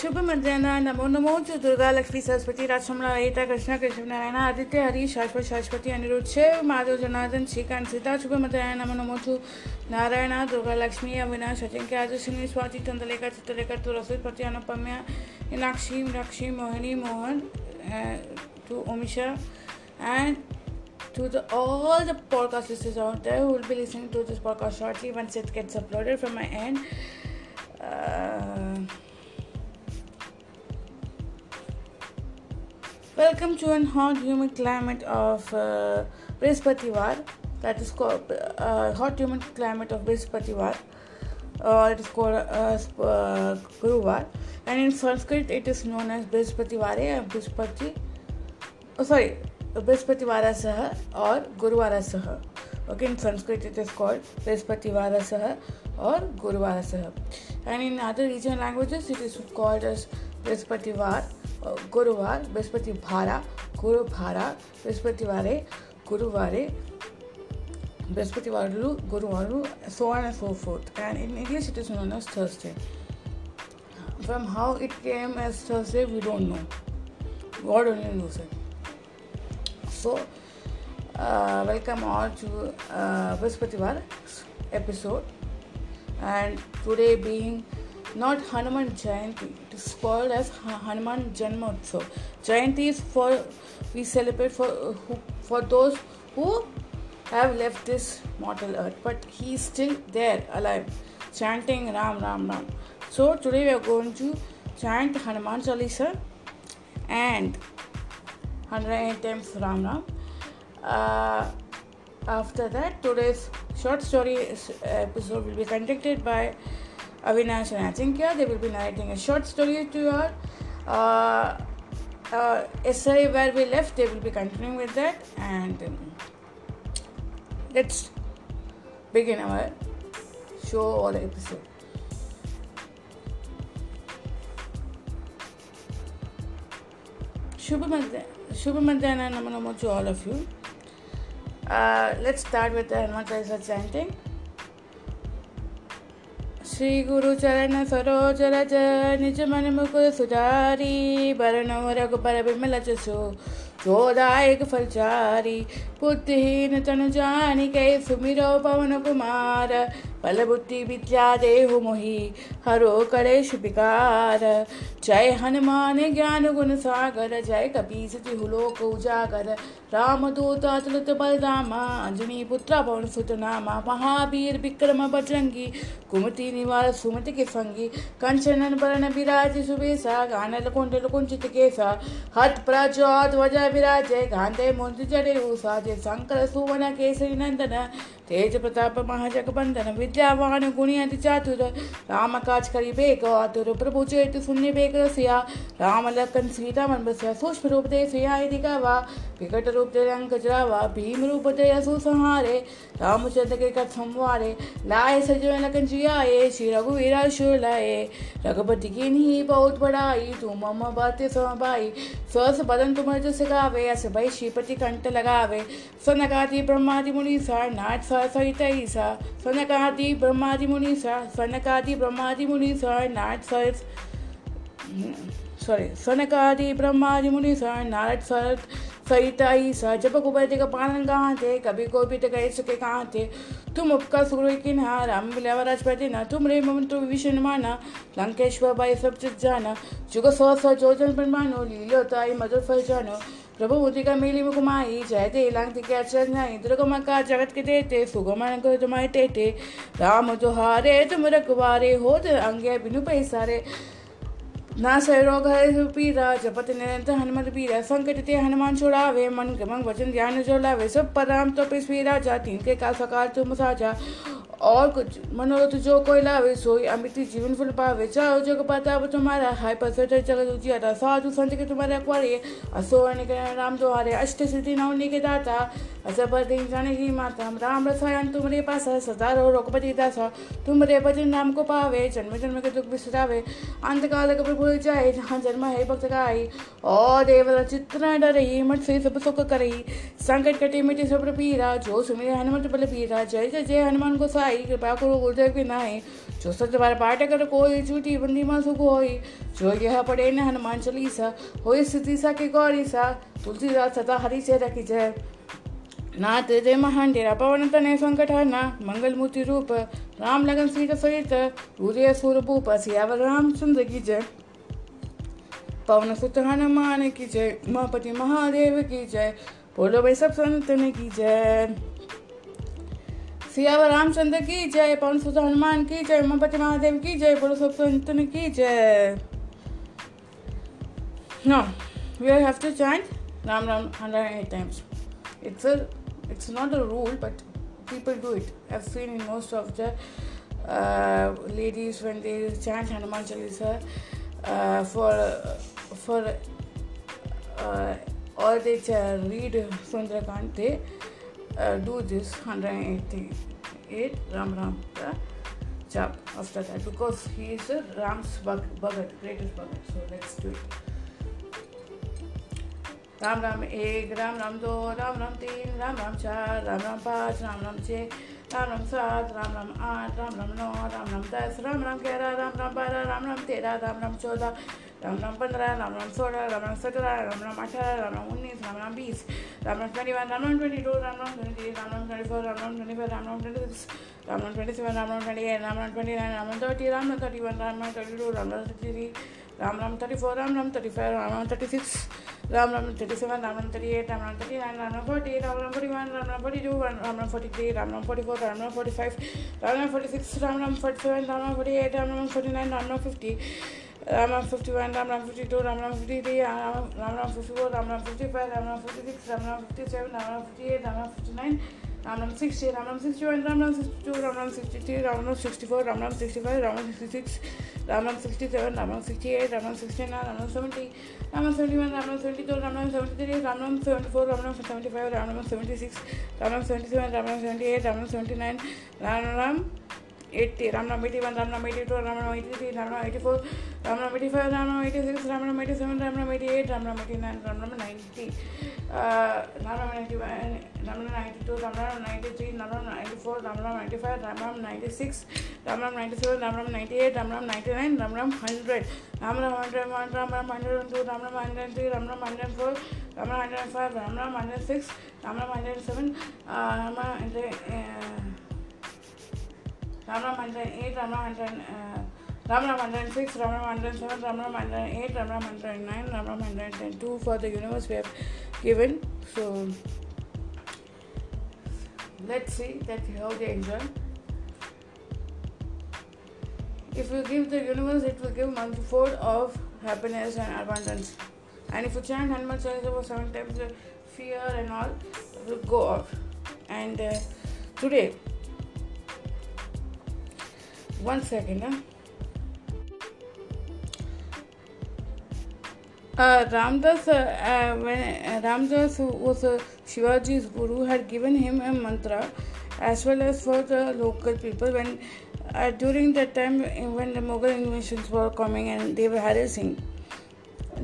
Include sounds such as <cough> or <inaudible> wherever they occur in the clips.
शुभ मध्याह्न नमो नमो च दुर्गा लक्ष्मी सरस्वती राजमला ललिता कृष्ण कृष्ण नारायण आदित्य हरि शाश्वत शाश्वती अनिरुद्ध शिव माधव जनार्दन श्रीकांत सीता शुभ मध्याह्न नमो नमो च Narayan Durga Lakshmi Avinash Ajinkya आदिशिनी Swati Chandralekha Chitralekha तुलसीपति Anupamya Meenakshi Meenakshi Mohini Mohan to Omisha and to the, all the podcast listeners out there who will be listening to this podcast shortly once it gets uploaded from my end. Uh, Welcome to an hot humid climate of uh, that is called uh, hot humid climate of Brihaspatiwar, or uh, it is called uh, uh, Guruvar, and in Sanskrit it is known as Brihaspatiware, uh, or oh, sorry, Brihaspatiwara Saha or Guruvara Saha. Okay, in Sanskrit it is called Brihaspatiwara Saha or Guruvara Saha, and in other regional languages it is called as Brihaspatiwar. गुरुवार बृहस्पति भारा गुरु बृहस्पतिवारे गुरुवारे बृहस्पतिवार in english it is known as thursday from how it came as thursday we don't know god only knows it so, uh, welcome all to uh, Brihaspativar episode. And today being not Hanuman Jayanti, it called as Hanuman Janmotsav. Jayanti is for we celebrate for who, for those who have left this mortal earth, but he is still there, alive, chanting Ram Ram Ram. So today we are going to chant Hanuman Chalisa and 108 times Ram Ram. Uh, after that, today's short story episode will be conducted by Avinash and Ajinkya. They will be narrating a short story to all. Uh, uh, essay where we left, they will be continuing with that. And um, let's begin our show or episode. Shubha Madhyana Namo Namo to all of you. Uh, let's start with the Hanuman Chalisa chanting. Shri गुरु चरण सरोज रज, निज मन मुकुर सुधारी बरन रघुबर बिमल जसो, जोदायक फलचारी बुद्धिहीन तनु जानी कै सुमिरो बल बुद्धि विद्या देहु मोहि, हरो कलेश विकार। जय हनुमान ज्ञान गुण सागर, जय कपीस लोक उजागर। राम दूत अतुलित बलरामा, अंजनी पुत्र पवन सुत नामा महावीर विक्रम बजरंगी, कुमति निवार सुमति के संगी कंचन बरन विराज सुबेसा, गानल कुंडल कुंचित केसा। हत प्रजोत वजय विराजय गांधे मुंज जड़े उषा जय शंकर सुवन केसरी नंदन। तेज प्रताप महाजगबंधन विद्यावान गुणी अति चातुर। राम काज करी बेग आतुर, प्रभु चेत सुन्य बेग रसिया राम लखन सीता मन बसिया, सूक्ष्म रूप दे सिया दिखावा। विकट रूप दे रंग जरावा भीम रूप दे ರಾಮಚಂದ್ರಗೆ ಸಂವಾರೆ लाए सजन कंजियाए श्री रघुवीरा शुर लाए रघुपति की नहीं बहुत बड़ाई तू मम बातें समाई स्वस बदन तुम जो सिखावे अस भाई श्रीपति कंठ लगावे सनकाति ब्रह्मादि मुनीसा नाट सा सहित ईसा सनकाति ब्रह्मादि मुनीसा सनकाति ब्रह्मादि मुनीसा नाट सहित सार सॉरी सनकादि ब्रह्मादि मुनि सार नारद सर सहिता ईसा जब कुबैर का पालन कहाँ थे कभी को भी कह सके कहाँ थे तुम उपका सुग्र किन्हा राम बिलावराज पति न तुम रे मंत्र विभीषण माना लंकेश्वर भाई सब चित जाना जुग सौ सौ जोजन पर मानो लीलो ताई मधुर फल जानो प्रभु मुद्रिका मेली में कुमाई जय दे लांग के अचरनाई दुर्गम का जगत के देते सुगमन को तुम्हारे टेटे राम जो हारे तुम रखवारे हो अंगे बिनु पैसारे ना रोग है पीरा जपत निरंतर हनुमत पीरा। संकट ते हनुमान छोड़ावे, मन गमन वचन ध्यान जो लावे सब पराम तो पिस्वी राजा, तीन के का सकार तुम साजा और कुछ मनोरथ जो कोई लावे, सोई अमित जीवन फुल पावे। चाहो जग पाता तुम्हारा, हाय पसट जगत उजियारा साधु संत के तुम्हारे अकवारे असो राम द्वारे। अष्ट सिद्धि नवनी के दाता असपति जाने की माता। राम रसायन तुम्हारे पास सदा रहो रघुपति दासा। तुम्हारे भजन नाम को पावे, जन्म जन्म के दुख बिसरावे। अंत काल कभी जाए, जहाँ जन्म है, भक्त गाई और देवता, चित्र डरही मठ से सब सुख करही संकट कटे, मिटे सब पीरा, जो सुमिर हनुमत बल पीरा। जय जय जय, हनुमान को साई कृपा करो गुरुदेव के नाई जो सच बार पाठ कर कोई, झूठी बंदी माँ सुख होई जो यह पढ़े न हनुमान चालीसा होई स्थिति सा के गौरी सा। सदा हरि से रखी जय। नाथ जय महान डेरा पवन तने संकट हरना मंगल मूर्ति रूप, राम लगन सीता सहित। उदय सूर भूप, सियावर रामचंद्र की जय। पवन सुत हनुमान की जय, उमापति महादेव की जय, बोलो भाई सब संतन की जय। सियावर रामचंद्र की जय, पवन सुत हनुमान की जय, उमापति महादेव की जय, बोलो सब संत की जय। No we have to chant Ram Ram hundred eight times it's it's not a rule but people do it have seen in most of the ladies when they chant Hanuman Chalisa uh, for for uh, or they ch- read Sundarakand, they uh, do this 188 Ram Ram uh, jap after that because he is a Ram's bhag- Bhagat, greatest Bhagat. So let's do it. Ram Ram एक राम राम दो राम राम तीन राम राम चार राम राम पाँच राम राम छः राम राम सात राम राम आठ राम राम नौ राम राम दस राम राम ग्यारह राम राम बारह राम राम तेरह राम राम चौदह राम राम पंद्रह राम राम सोलह राम राम सत्रह राम राम अठारह राम राम उन्नीस राम राम बीस Ram Ram twenty one Ram Ram twenty two Ram Ram twenty three Ram Ram twenty four Ram Ram twenty five Ram Ram twenty six Ram Ram twenty seven Ram Ram twenty eight Ram Ram twenty nine Ram Ram thirty Ram Ram thirty one Ram Ram thirty two Ram Ram thirty three Ram Ram 34, Ram Ram 35, Ram Ram 36, Ram Ram 37, Ram Ram 38, Ram Ram 39, Ram Ram 40, Ram Ram 41, Ram Ram 42, Ram Ram 43, Ram Ram 44, Ram Ram 45, Ram Ram 46, Ram Ram 47, Ram Ram 48, Ram Ram 49, Ram Ram 50. Ram Ram 51, Ram Ram 52, Ram Ram 53, Ram Ram 54, Ram Ram 55, Ram Ram 56, Ram Ram 57, Ram Ram 58, Ram Ram 59, Ram Ram 60, Ram Ram 61, Ram Ram 62, Ram Ram 63, Ram Ram 64, Ram Ram 65, Ram Ram 66, Ram Ram 67, Ram Ram 68, Ram Ram 69, Ram Ram 70, Ram Ram 71, Ram Ram 72, Ram Ram 73, Ram Ram 74, Ram Ram 75, Ram Ram 76, Ram Ram 77, Ram Ram 78, Ram Ram 79, Ram Ram 80, Ramnam 81, Ramnam 82, Ramnam 83, Ramnam 84, Ramnam 85, Ramnam 86, Ramnam 87, Ramnam 88, Ramnam 89, Ramnam 90, uh, Ramnam 91, Ramnam 92, Ramnam 93, Ramnam 94, Ramnam 95, Ramnam 96, Ramnam 97, Ramnam 98, Ramnam 99, Ramnam 100, Ramnam 101, Ramnam 102, Ramnam 103, Ramnam 104, Ramnam 105, Ramnam 106, Ramnam 107, uh, Ramnam 100, uh, Ram Ram 108, Ram Ram 100, uh, Ram Ram 106, Ram Ram 107, Ram Ram 108, Ram Ram 109, Ram Ram 110. Two for the universe we have given. So let's see that how they enjoy. If you give the universe, it will give multifold of happiness and abundance. And if you chant Hanuman Chalisa for seven times, the fear and all will go off. And uh, today, one second. Huh? Uh, Ramdas, uh, uh, when uh, Ramdas, who was uh, Shivaji's guru, had given him a mantra as well as for the local people when uh, during that time when the Mughal invasions were coming and they were harassing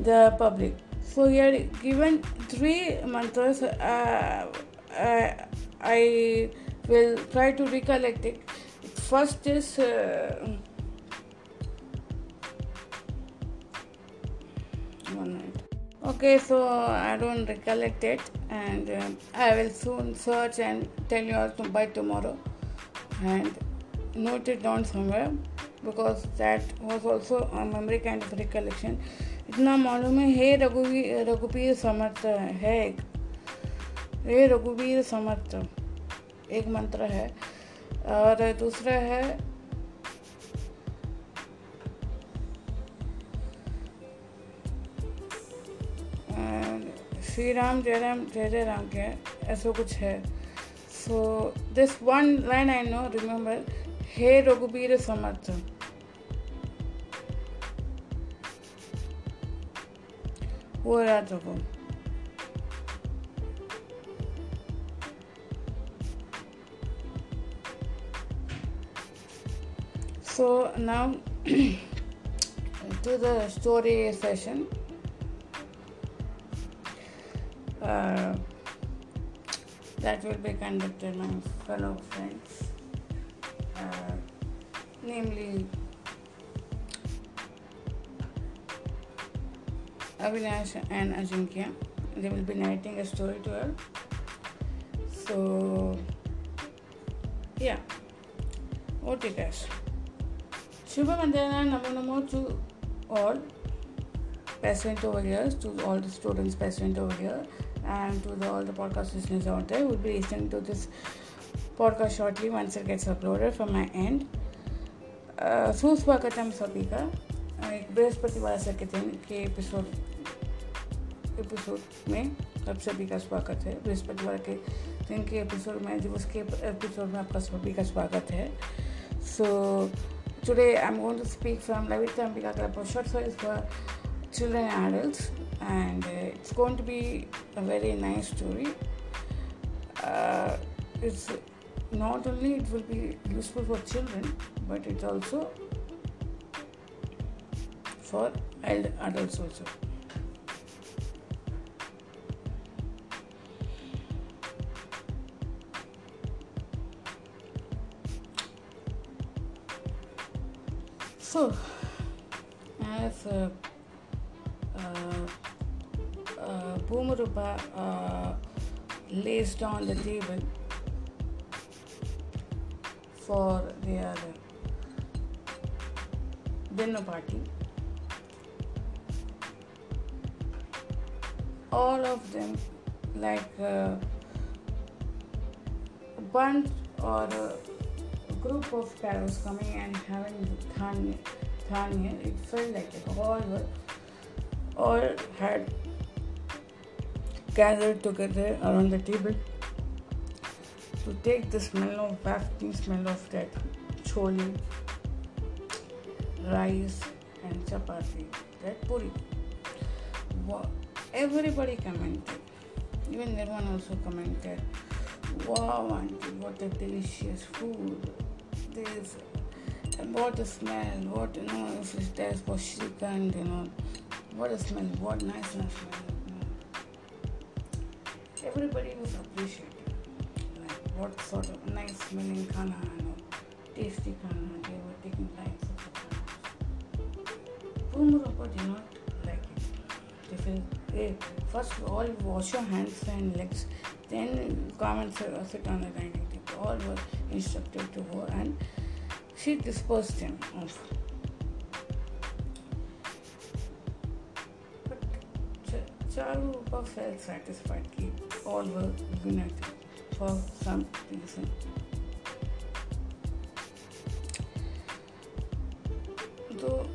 the public. So he had given three mantras. Uh, uh, I will try to recollect it. First is. Uh, one minute. Okay, so I don't recollect it, and uh, I will soon search and tell you all to by tomorrow, and note it down somewhere because that was also a memory kind of recollection. इतना मालूम है हे रघुवीर रघुवीर समर्थ है एक हे रघुवीर समर्थ एक मंत्र है और दूसरा है श्री राम जय राम जय जय राम के, ऐसा कुछ है। So this one line I know remember हे रघुबीर समर्थ। वो याद रखो So now <clears throat> to the story session. Uh, that will be conducted my fellow friends. Uh, namely Avinash and Ajinkya. They will be narrating a story to her. So, yeah. What you guys? शुभ मध्यान नमो नमो to all patient over here to all the students patient over here and to the all the podcast listeners out there would be listening to this podcast shortly once it gets uploaded from my end सुस्वागत है हम सभी का। uh, एक बृहस्पतिवार sir के दिन के episode episode में अब सभी का स्वागत है। बृहस्पतिवार के दिन के एपिसोड में जब उसके एपिसोड में आपका सभी का स्वागत है। So Today I'm going to speak from Lavita Ambika Club Short Stories for Children and Adults, and uh, it's going to be a very nice story. Uh, it's not only it will be useful for children, but it's also for adults also. So, as uh, uh, uh, Boomarupa uh, lays down the table for their dinner party, all of them, like uh, bunch or a group of parrots coming and having Thanya, Thanya, it felt like it. all were, all had gathered together around the table to take the smell of wafting smell of that chole, rice and chapati, that puri. Everybody commented. Even Nirvan also commented. Wow, auntie, what a delicious food this and what a smell, what you know, if it there's for chicken, you know, what a smell, what nice smell. You know. Everybody was appreciating like what sort of nice smelling khana, you know, tasty khana, they were taking likes of the khana. Pumurapa did not like it. They felt, hey, first of all wash your hands and legs, then come and sit on the dining all were instructed to her and she dispersed them off. But Charupa felt satisfied that all were united for some reason. Though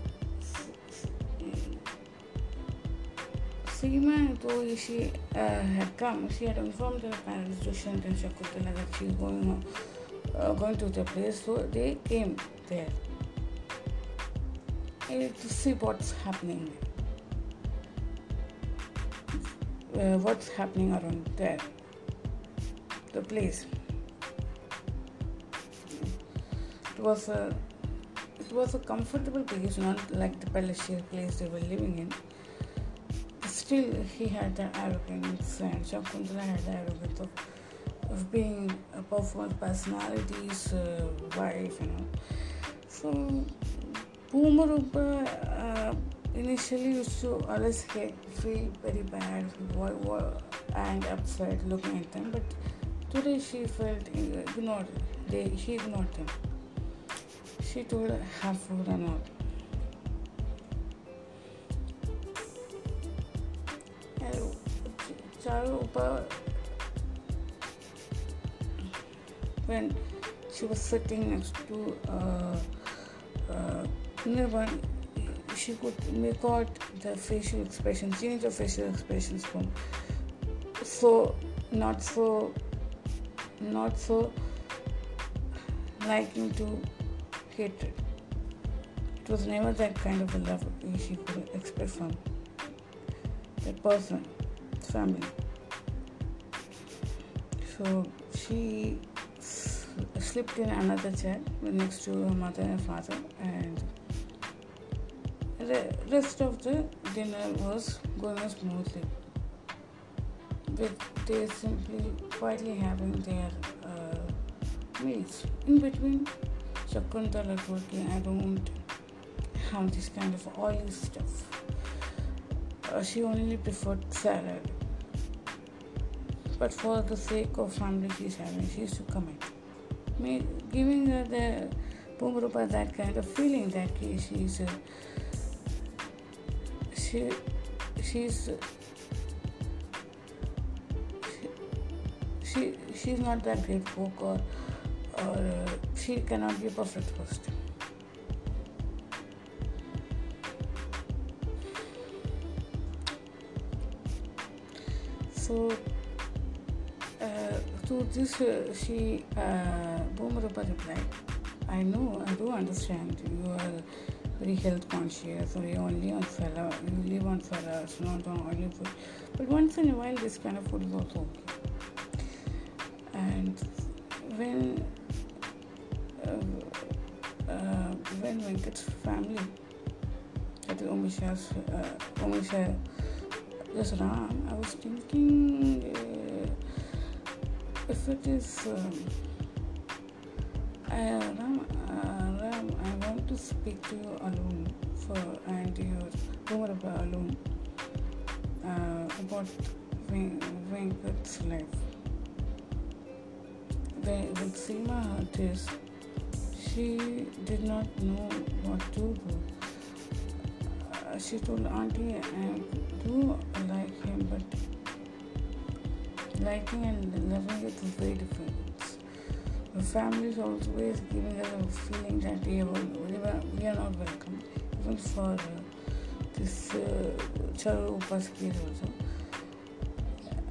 Seema, though she uh, had come, she had informed her parents, Dushyant and Shakuntala, that she was going, uh, going to the place. So they came there to see what's happening. Uh, what's happening around there, the place. It was a, it was a comfortable place, not like the palatial place they were living in still he had the arrogance and Shakuntala had the arrogance of, of being a performance personality's uh, wife, you know. So Boomarupa uh, initially used to always get, feel very bad and upset looking at them, but today she felt ignored. They, she ignored them. She told her have food and all. Charupa, when she was sitting next to uh, uh, she could make out the facial expressions, change of facial expressions from so not so not so liking to hatred. It was never that kind of a love she could express from that person family. So she slept in another chair next to her mother and father, and the rest of the dinner was going smoothly. With they simply quietly having their uh, meals. In between, Shakuntala told me I don't have this kind of oily stuff. Uh, she only preferred salad. But for the sake of family she's having, she used to commit. Me, giving her the Pumrupa that kind of feeling that she's uh, she she's she she's not that great cook or or uh, she cannot be a perfect host. So uh, to this uh, she uh, Boomarupa replied, I know, I do understand you are very health conscious or you only on fella, you live on fellas, not on oily food. But once in a while this kind of food is also okay. And when uh, uh, when Venkat's family, that is Omisha's, uh, Omisha, just Ram, I was thinking uh, it is um, Ram, uh, Ram, I want to speak to you alone for and your Bhumarapa alone uh, about Venkat's life the, with Seema artist, she did not know what to do. Uh, she told Auntie, I do like him, but liking and loving it is very different. The family is always giving us a feeling that we are, we are not welcome, even for uh, this uh, Charupa's case also.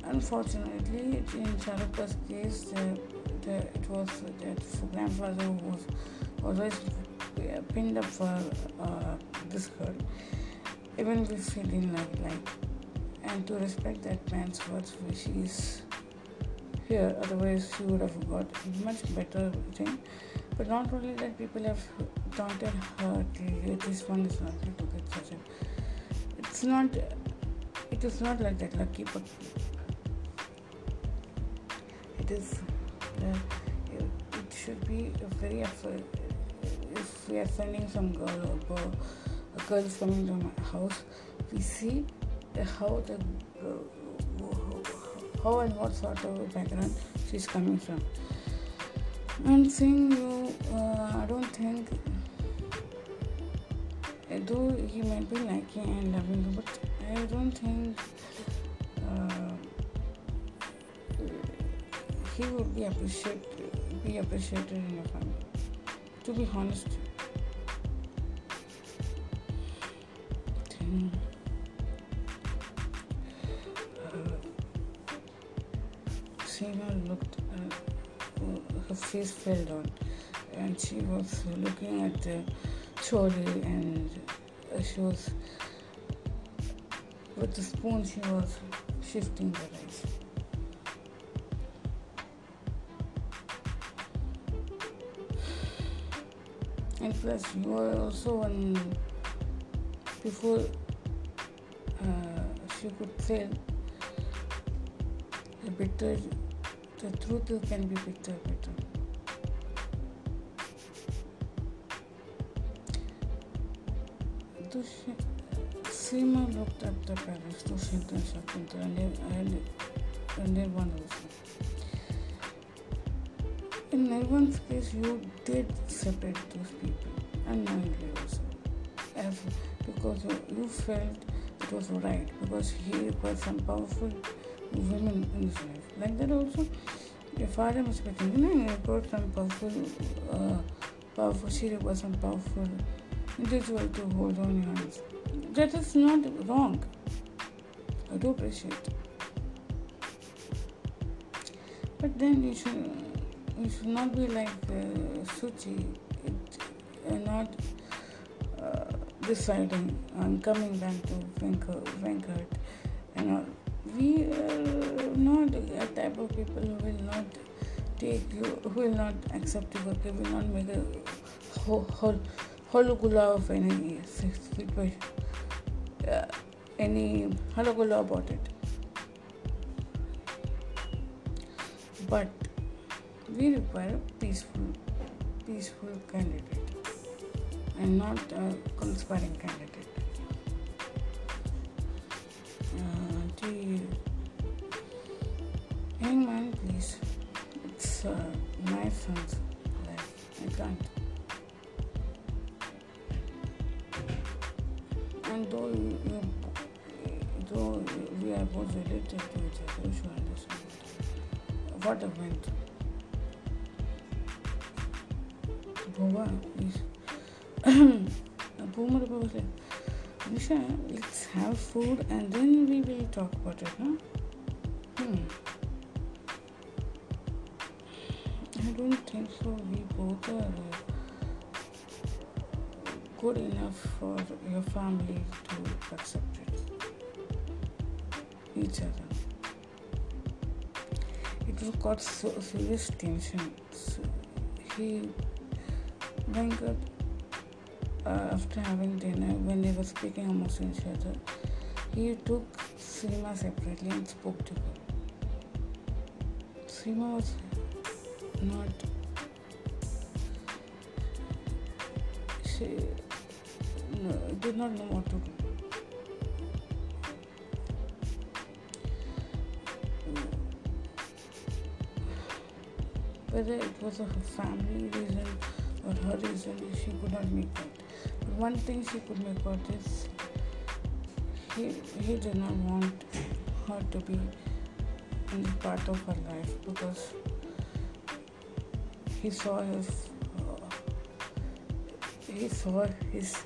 Unfortunately, in Charupa's case, uh, the, it was that grandfather who was always pinned up for uh, this girl, even if he didn't like, like, and to respect that man's words, she is here. Otherwise, she would have got much better thing. But not only that, people have taunted her. This one is not to get such a. It's not. It is not like that lucky, but it is uh, it should be very effort. If we are sending some girl or a girl is coming to my house, we see how the how and what sort of background she's coming from. And seeing you, uh, I don't think, though he might be liking and loving you, but I don't think. Uh, he would be appreciated be appreciated in your family. To be honest. She was looking at the chole, and she was with the spoon. She was shifting the rice. and plus you are also one before uh, she could say the bitter the truth can be bitter bitter And and, and, and also. In Nirvan's case, you did separate those people unknowingly also. As because you felt it was right because he was some powerful women in his life. Like that also, your father must be thinking, no, I got some powerful, uh, powerful, she was some powerful individual to hold on your hands. That is not wrong. I do appreciate. But then you should you should not be like uh, Suchi, it, uh, not uh, deciding on coming back to Venkat and all. We are not a type of people who will not take you, who will not accept you, who will not make a whole, whole, hologula of any situation, uh, any hologula about it. But we require peaceful peaceful candidate and not a conspiring candidate. What I went through. Bova, please. Boomer was like, Nisha, let's have food and then we will talk about it, huh? Hmm. I don't think so. We both are uh, good enough for your family to accept it. Each other. Was got so serious tension. So he, Venkat, uh, after having dinner, when they were speaking amongst each other, he took Seema separately and spoke to her. Seema was not. She no, did not know what to do. Whether it was a family reason or her reason, she could not make out. But one thing she could make out is he, he did not want her to be in part of her life because he saw his uh, he saw his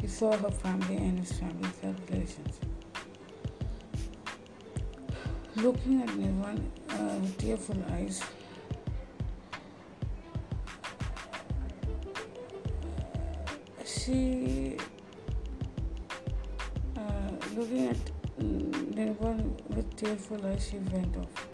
he saw her family and his family's relations. Looking at Nirvan with tearful eyes, she uh, looking at Nirvan with tearful eyes, she went off.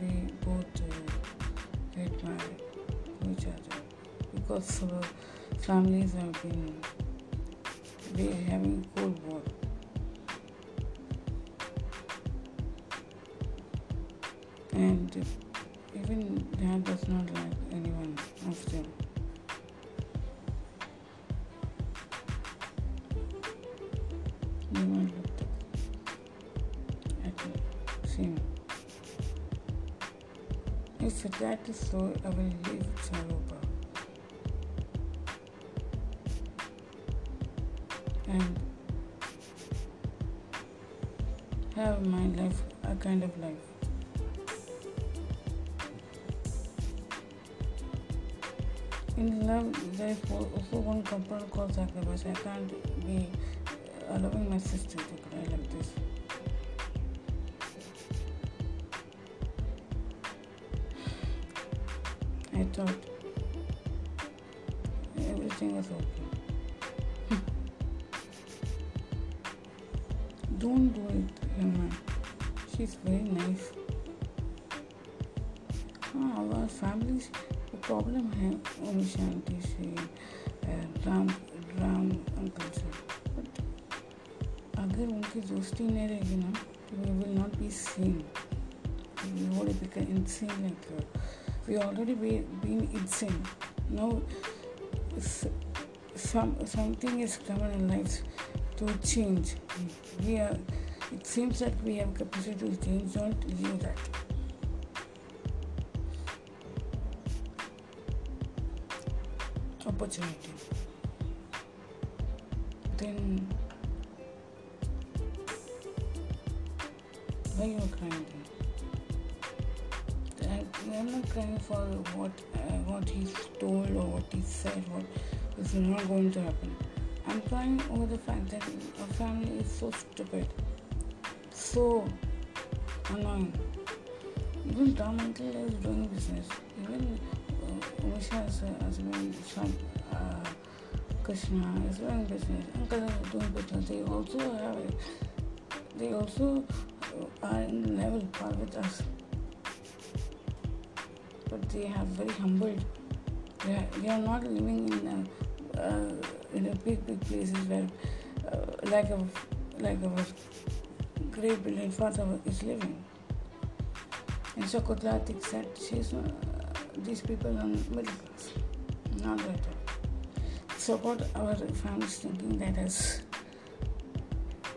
We both uh, get married to each other. Because our families have been And have my life, a kind of life. In love, there is also one component called sacrifice. I can't be allowing my sister to cry like this. I thought 15 year again we will not be seen. We already become insane like uh, we already be, been insane. Now some something is coming in life to change. We are it seems that we have capacity to change don't leave that? Opportunity. Then happen. I'm crying over the fact that our family is so stupid, so annoying. Even uncle is doing business. Even uh, Omisha's uh, husband, Sham, uh, Krishna, is doing business. Uncle is doing business. They also have, they also are in level par with us. But they have very humbled. We are, we are not living in a, uh, in a big big places where uh, like a like our great brilliant father is living. And so Shakuntala thinks that she's uh, these people are middle class, not that. So what our family's thinking that has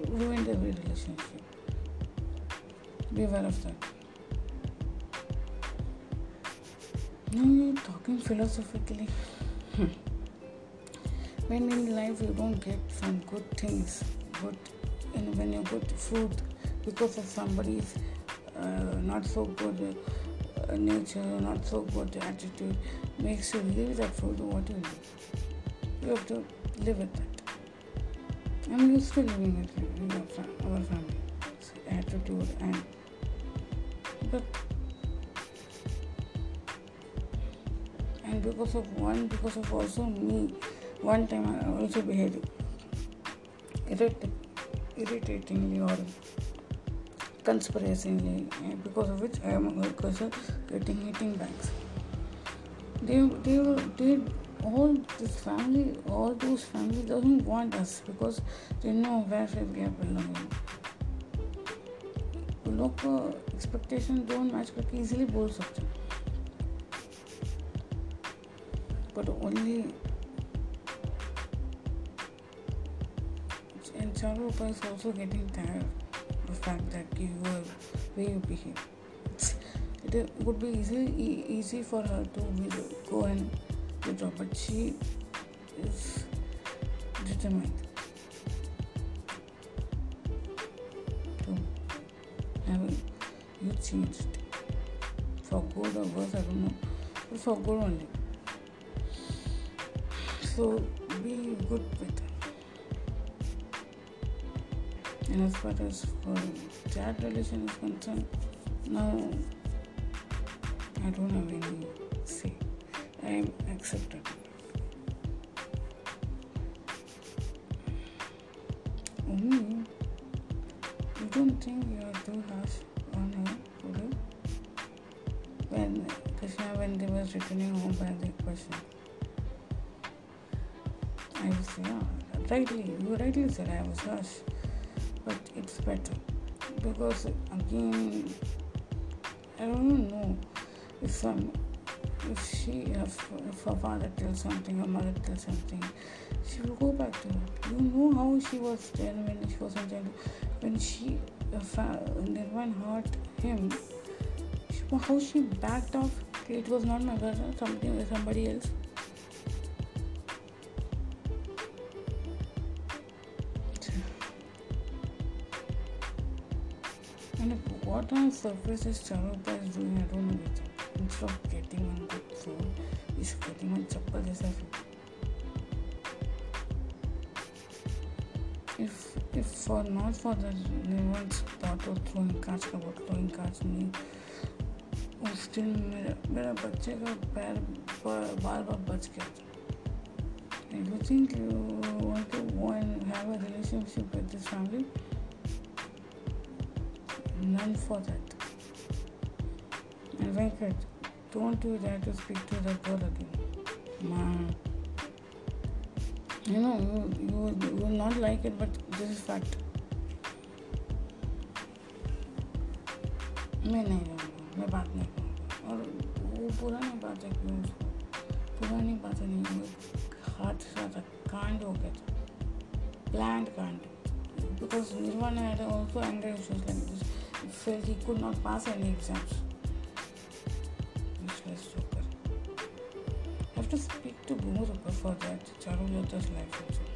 ruined every relationship. Be aware of that. Now you're talking philosophically. When in life you don't get some good things, good, and when you get food because of somebody's uh, not so good uh, nature, not so good attitude, makes you leave that food, what you do? You have to live with that. I'm used to living with in our family attitude and but and because of one because of also me one time I also behaved irrit- irritatingly or conspiracyingly because of which I am also getting hitting backs they they they all this family all those families doesn't want us because they know where we are belonging लोग expectation don't match करके easily बोल सकते हैं but Charupa is also getting tired of the fact that you were way you behave. It would be easy easy for her to go and withdraw, but she is determined to have you changed for good or worse. I don't know, but for good only. So be good with And as far as for that relation is concerned, now I don't have any say. I am accepted. Only you don't think you are too harsh on her, would you? When Krishna, when they was returning home by the question, I was yeah, rightly, you rightly said I was harsh but it's better. Because again I don't know if some if she if, if her father tells something her mother tells something she will go back to her you know how she was then when she was in childhood when she uh, Nirvan hurt him how she backed off? It was not my brother something somebody else what on surface is Charupa is doing, I don't know with it. Instead of getting on good food, he's getting on chappal जैसा If if for not for the Nirvan's thought of throwing cards का what throwing cards me उस दिन मेरा मेरा बच्चे का पैर बार बार बच गया था And you think you want to go and have a relationship with this family? none for that. And Venkat, don't do that to speak to that girl again. Man. You know, you, you, you will not like it, but this is fact. मैं नहीं रहूँगा मैं बात नहीं करूँगा और वो पुरानी बातें क्यों उसको पुरानी बातें नहीं वो हाथ से ज़्यादा कांड हो गया था प्लान्ड कांड because Nirvana had also anger issues like this he felt he could not pass any exams. Useless joker. I have to speak to Bhumurupa for that. Charulata's life also.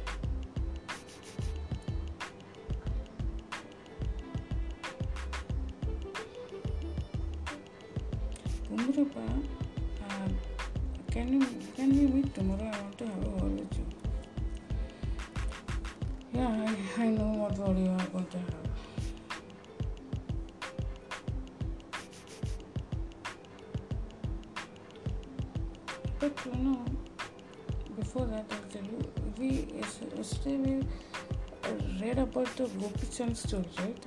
Chand story, right?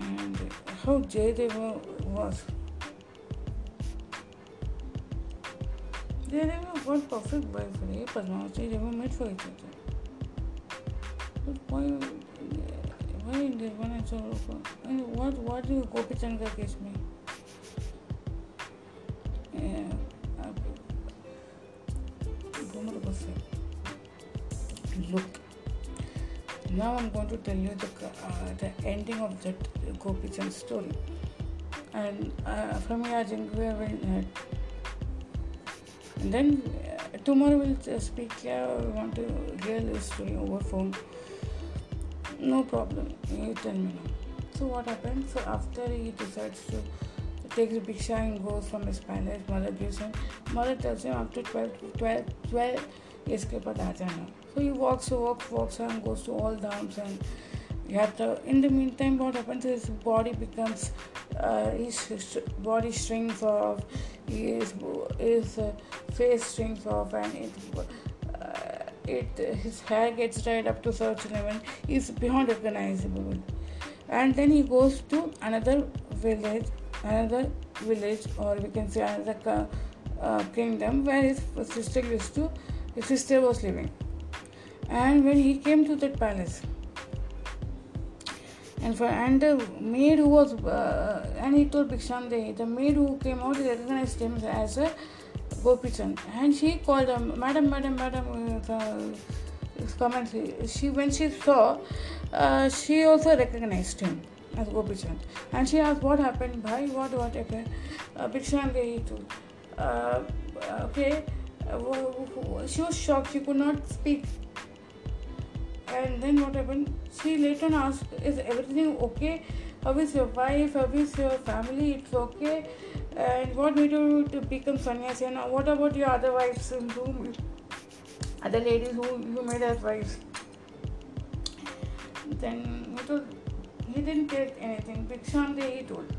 And how Jayadeva was. They never got perfect boyfriend, eh, Padmavati? They never met for each other. But why, why did one and so what, what do Gopi Chandra case? To tell you the uh, the ending of that Gopi Chand story. And uh, from here, I think we uh, and then uh, tomorrow we'll speak. Yeah, we want to hear the story over phone. No problem. You tell me now. So what happened? So after he decides to take the Bhiksha and goes from his palace, mother gives him. Mother tells him after 12, 12, 12 years ke baad aa jana. So he walks, walks, walks and goes to all dams and yatra. In the meantime, what happens is his body becomes, uh, his body shrinks off, his, his uh, face shrinks off, and it, uh, it his hair gets dried up to such level he's beyond recognizable. And then he goes to another village, another village, or we can say another uh, kingdom where his sister used to, his sister was living. And when he came to that palace, and for and the maid who was uh, and he told Bhikshande, the maid who came out recognized him as a Gopichand, and she called him, Madam, Madam, Madam. Uh, see. She when she saw, uh, she also recognized him as Gopichand, and she asked, "What happened? Bhai, what what happened?" Uh, Bhikshande he told. Uh, okay, uh, she was shocked. She could not speak and then what happened? She later asked, Is everything okay? How is your wife? How is your family? It's okay. And what made you to become sannyasi? And what about your other wives and whom, other ladies who you made as wives? Then he told, he didn't get anything. Bhikshande he told.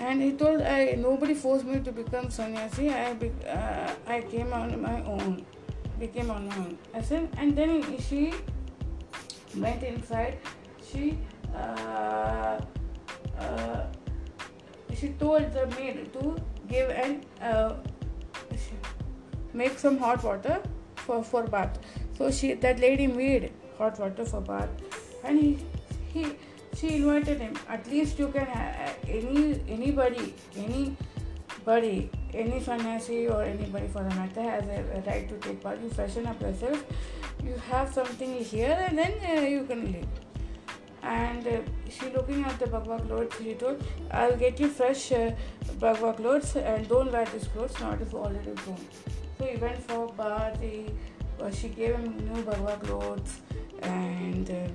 And he told, I nobody forced me to become sannyasi. I, uh, I came on my own became unknown. and then she went inside. She uh, uh, she told the maid to give and uh, make some hot water for for bath. So she that lady made hot water for bath, and he he she invited him. At least you can uh, any anybody anybody any sannyasi or anybody for the matter has a, right to take part. You freshen up yourself, you have something here, and then uh, you can leave. And uh, she looking at the Bhagwa clothes, she told, I'll get you fresh uh, Bhagwa clothes and don't wear this clothes, now it is already grown. So he went for he, uh, she gave him new Bhagwa clothes, and uh,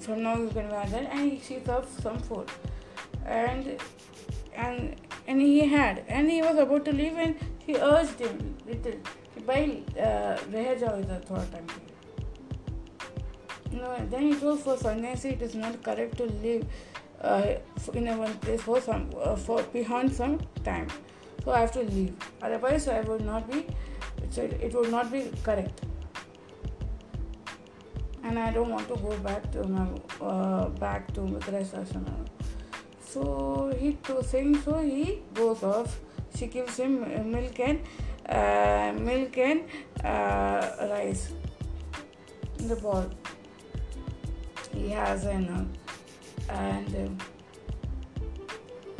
from now you can wear that, and she served some food. And and and he had and he was about to leave and he urged him little कि भाई रह जाओ इधर थोड़ा time no then he told for sannyasi it is not correct to live uh, in a one place for some uh, for behind some time so i have to leave otherwise i would not be it would not be correct and i don't want to go back to my uh, back to Mitra's ashram so he to sing, so he goes off. She gives him milk and uh, milk and uh, rice in the bowl. He has an uh, and uh,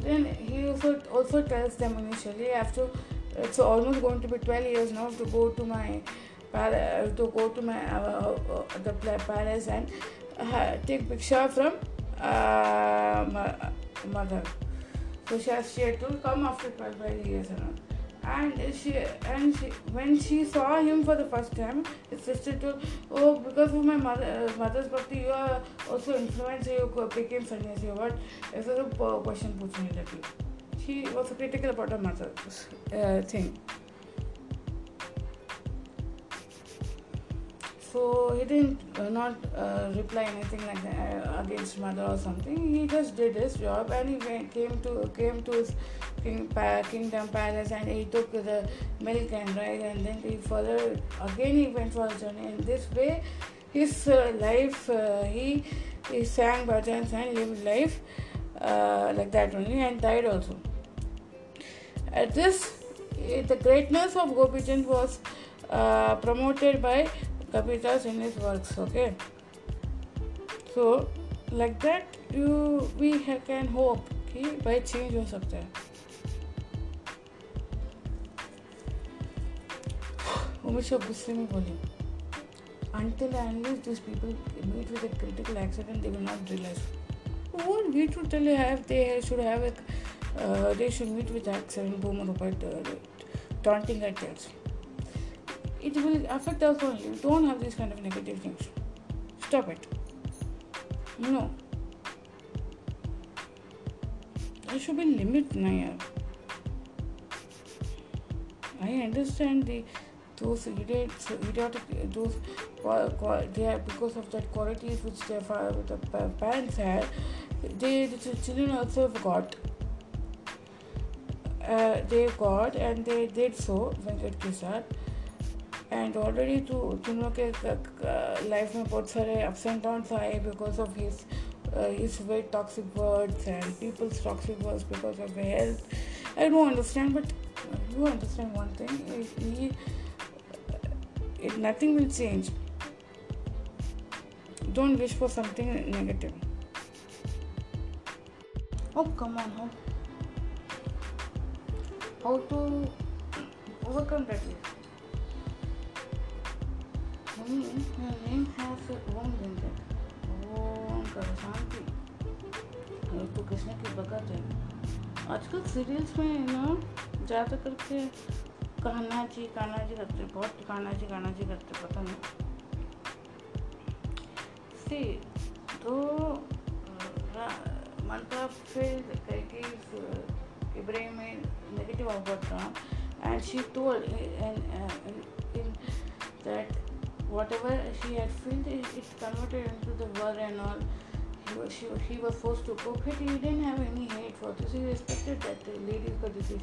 then he also also tells them initially after it's almost going to be 12 years now to go to my to go to my uh, uh, the palace and uh, take picture from uh, mother. So she, has, she had to come after 12 years and all. And she and she when she saw him for the first time, his sister told, "Oh, because of my mother uh, mother's bhakti, you are also influenced. You became sannyasi. What? ऐसा a question पूछने लगी. She was critical about her mother's uh, thing. So he didn't uh, not uh, reply anything like that uh, against mother or something. He just did his job and he went, came to came to his king, pa- kingdom palace and he took the milk and rice and then he further again he went for a journey. In this way, his uh, life uh, he he sang bhajans and lived life uh, like that only and died also. At this, eh, the greatness of Gopi Chand was promoted by Kapitas in his works. Okay, so like that you we ha- can hope कि भाई change हो सकता है हमेशा गुस्से में बोली until and unless these people meet with a critical accident they will not realize what we should tell you have they should have a uh, they should meet with accident boom or uh, taunting at tales it will affect us only. You don't have these kind of negative things. Stop it. No. There should be limit, Naya. I understand the those idiots, idiotic, those they are because of that qualities which their the parents had, they the children also got. Uh, they got and they did so when it kids out. And already तो तुम लोग के life में बहुत सारे ups and down आए because of his is very toxic words and people's toxic words because of health I know understand but you understand one thing it nothing will change don't wish for something negative op come on how to overcome that you तो कृष्ण की भगत है आजकल serials में ना ज़्यादा करके कहना जी कहना जी करते बहुत कहना जी कहना जी करते पता नहीं। सी तो मतलब फिर करके इस ब्रेन में नेगेटिव आउटवर्ड का and she told in that whatever she had filled it, it converted into the word and all. He was, she, he was forced to cook it. He didn't have any hate for this he respected that the lady's decision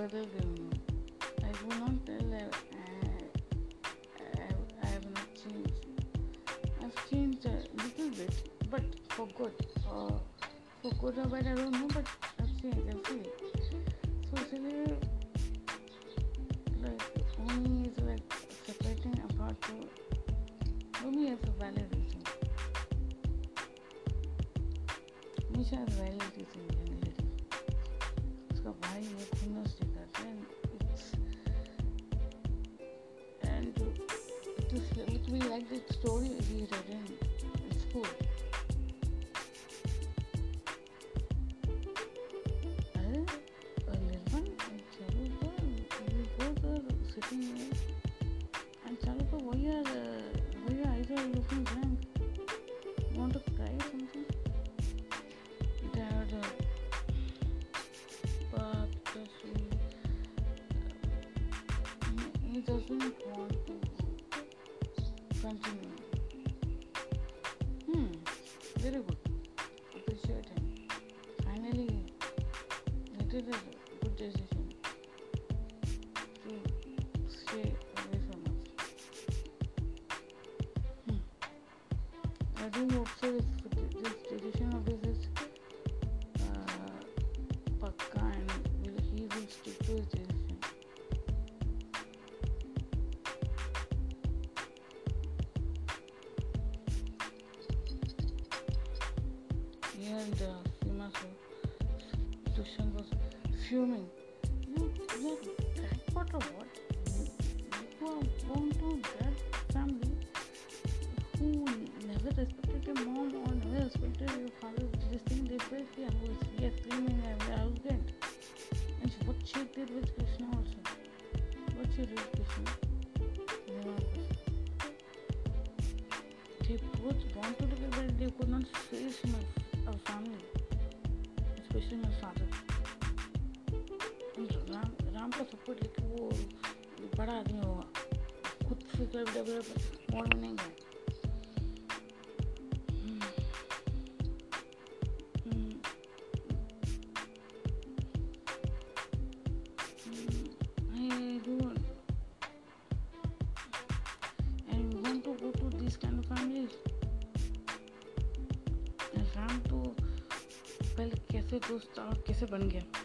further down. I will not tell her I, I, I have not changed. I've changed a little bit, but for good. Uh, for good or bad, I don't know, but continue. Hmm, very good. Appreciate him. Finally, it is a good decision to stay away from us. Hmm. I do hope so. Fuming. बड़ा आदमी होगा। खुद फ़िक्र developer कौन बनेगा? कैसे दोस्त और कैसे बन गया?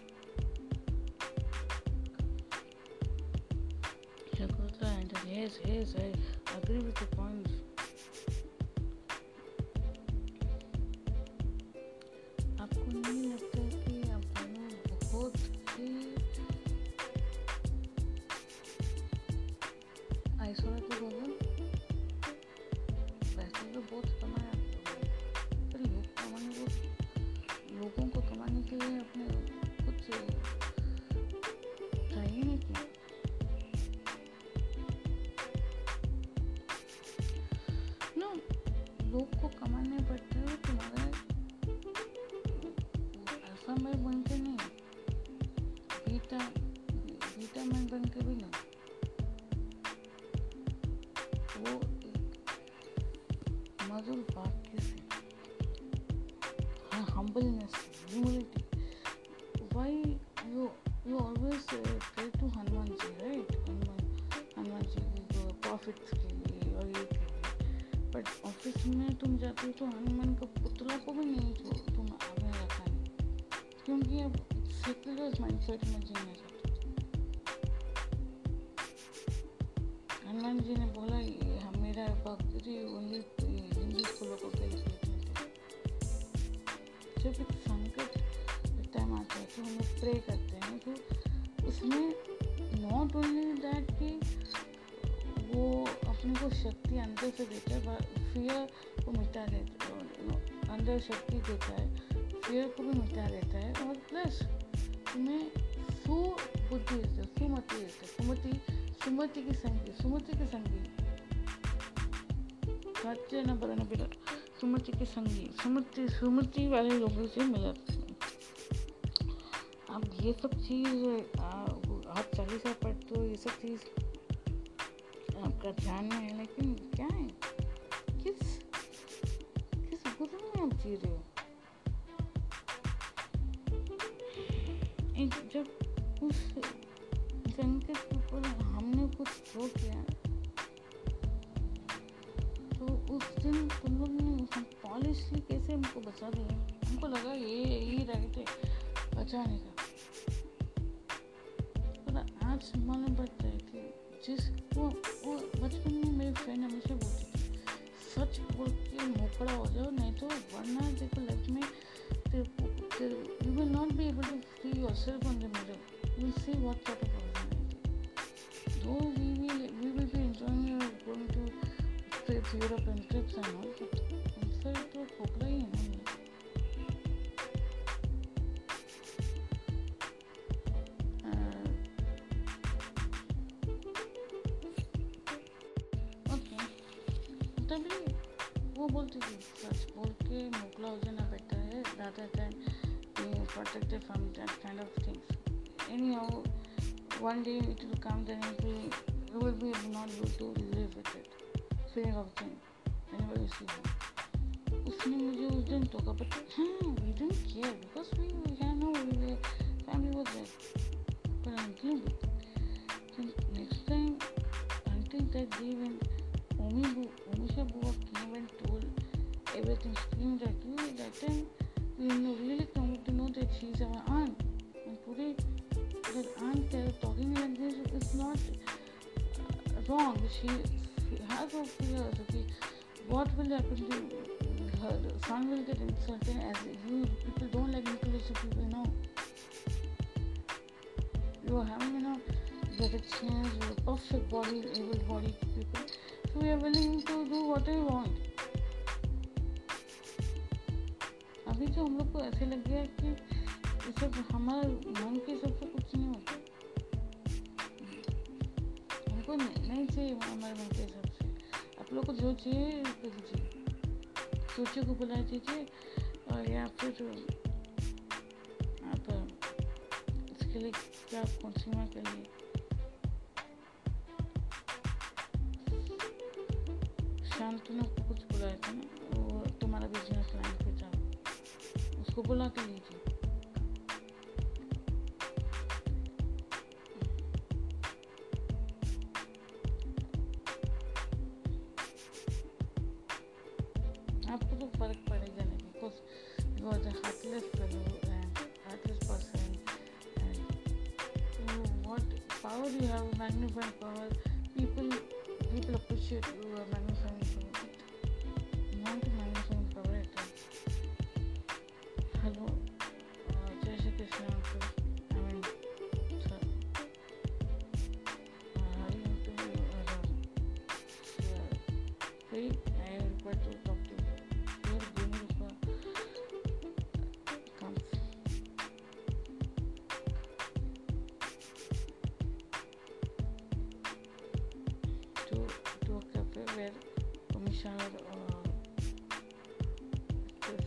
तुम जाते हो तो हनुमान का पुतला को भी नहीं जो तुम आगे रखा नहीं। क्योंकि अब सेकुलर माइंडसेट में जीना चाहते। हनुमान जी ने बोला, ये मेरा बकरी ओनली हिंदू स्कूलों को के लिए created जब एक संकट टाइम आता है तो हम लोग प्रे करते हैं तो उसमें नॉट ओनली दैट कि वो अपने को शक्ति अंदर से देता है फियर अंदर शक्ति देता है फियर को भी मिटा देता है और प्लस तुम्हें सुबुद्धि देता है, सुमति देता है। सुमति सुमति की संगी सुमति की संगी सत्य न बदन बिना सुमति के संगी सुमति सुमति वाले लोगों से मिला अब ये सब चीज़, आप चालीसा पढ़ते हो ये सब चीज़ आपका ध्यान में है, लेकिन क्या है? किस आप जी रहे हो जब उस संकट के ऊपर हमने कुछ थ्रो किया तो उस दिन तुम लोग ने पॉलिशली कैसे हमको बचा दिया? हमको लगा ये यही राइट है, बचाने का। पर आज मालूम पड़ता है कि जिस वो बचपन में मेरी फ्रेंड हमेशा सच बोल के मोकड़ा हो जाओ, नहीं तो वरना देखो लाइफ में you will not be able to free yourself on the mirror will see what sort of personality though we will we will be enjoying going to trips Europe and trips and all तो खोखला ही है वो थी सच बोल के मोकला हो जाना better है rather than being protected from that kind of things anyhow one day it will come then it will you will be not able to live with it fear of thing whenever you see him. उसने मुझे उस दिन टोका but हाँ we didn't care because we we know we way family was but I'm dealing then next time until that day when Omi Omisha Bua came and told everything screamed at you that time we really come to know that she's our aunt and today that aunt talking like this is not uh, wrong she, has her fears okay what will happen to her son will get insulted as you people don't like Nicholas people know. You are having you know richness, your perfect body, able body people. So we are willing to do what we want. को ऐसे लग गया कि सब हमारा मन के हिसाब से कुछ नहीं होता। हमको नहीं, चाहिए हमारे मन के हिसाब से। आप लोग को जो चाहिए लीजिए सोचे को बुला दीजिए और या फिर आप इसके लिए क्या आप कंज्यूमर करिए Woman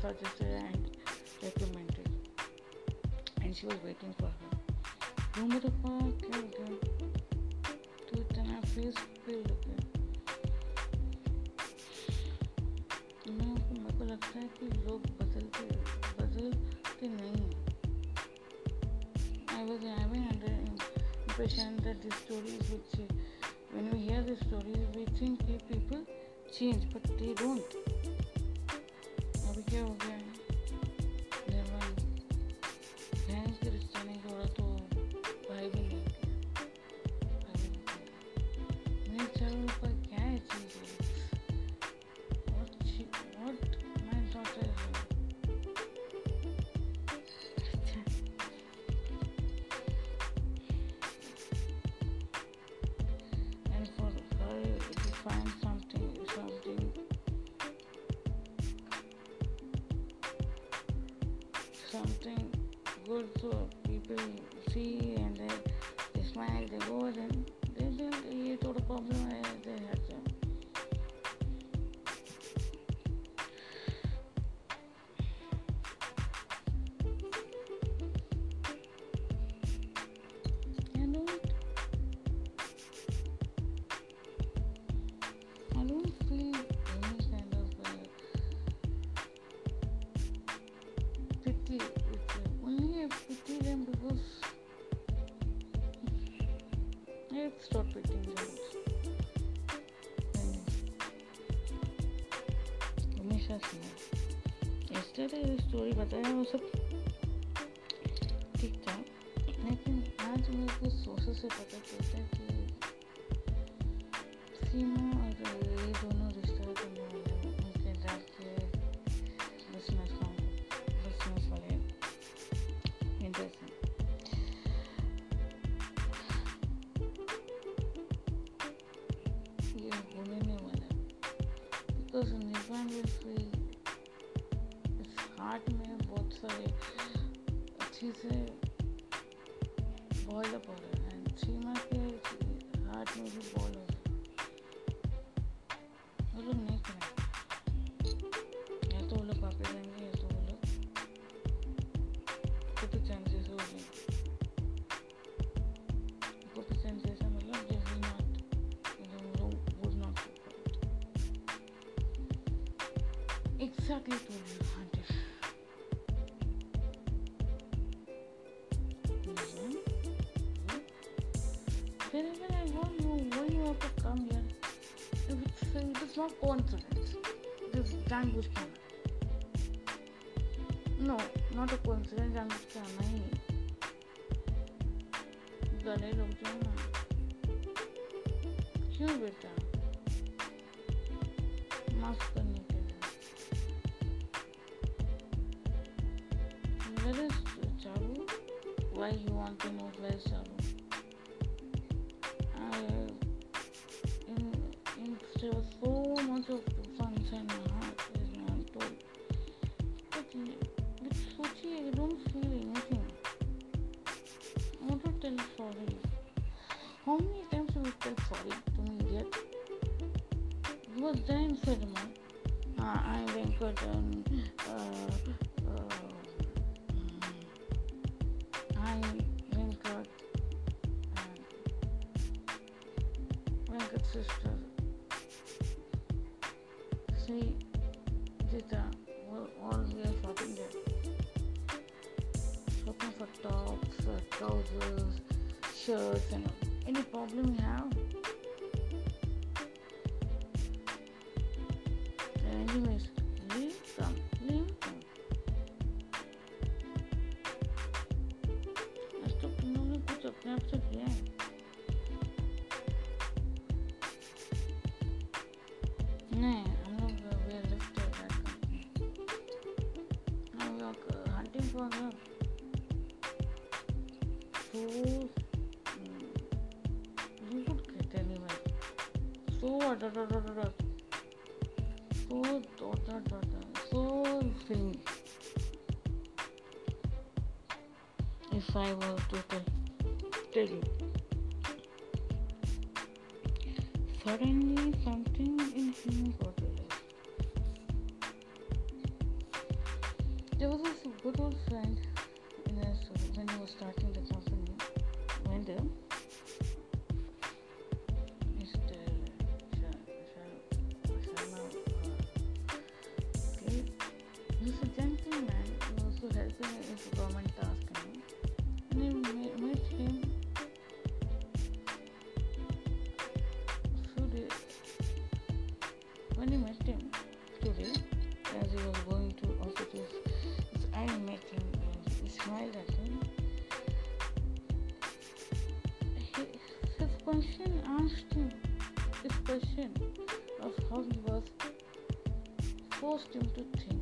suggested and recommended and she was waiting for her वो मेरे को क्या हो गया तो इतना फेस पे हो गया मेरे को लगता है कि लोग बदलते बदलते नहीं हैं I was having under impression that the stories which when we hear the stories we think people change but something good so people see and they smile, they go yesterday story बताया वो सब। ठीक था। लेकिन आज मेरे को sources से पता चलता है कि सीमा और ये दोनों exactly told you, auntie? Wherever I go, you why you have to come here? If it's, it is not coincidence. This language can. No, not a coincidence. Language can नहीं. गले रुक जाओ ना. क्यों बेटा? Why you want to know shirts, and all. Any problem you have? Anyways, leave them, leave them. आज तो तुम लोगों ने कुछ अपने आप से किया है I were to tell you. Suddenly forced him to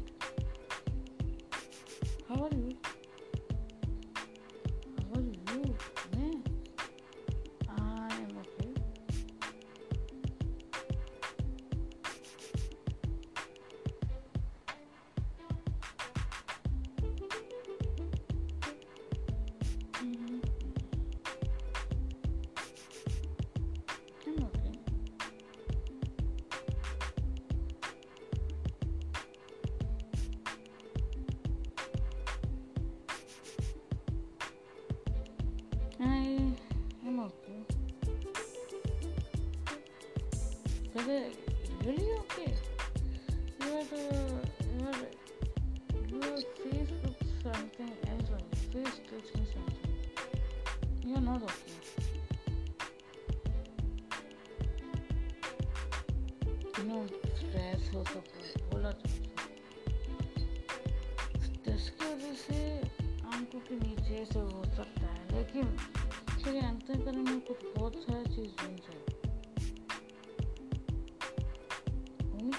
But uh, really okay. You Your uh, your your face looks something else on your face tells me something. You're not okay. You know, stress हो सब हो lot of stress की वजह से आँखों के नीचे से हो सकता है लेकिन फिर अंतकरण में कुछ बहुत सारा चीज़ बन जाए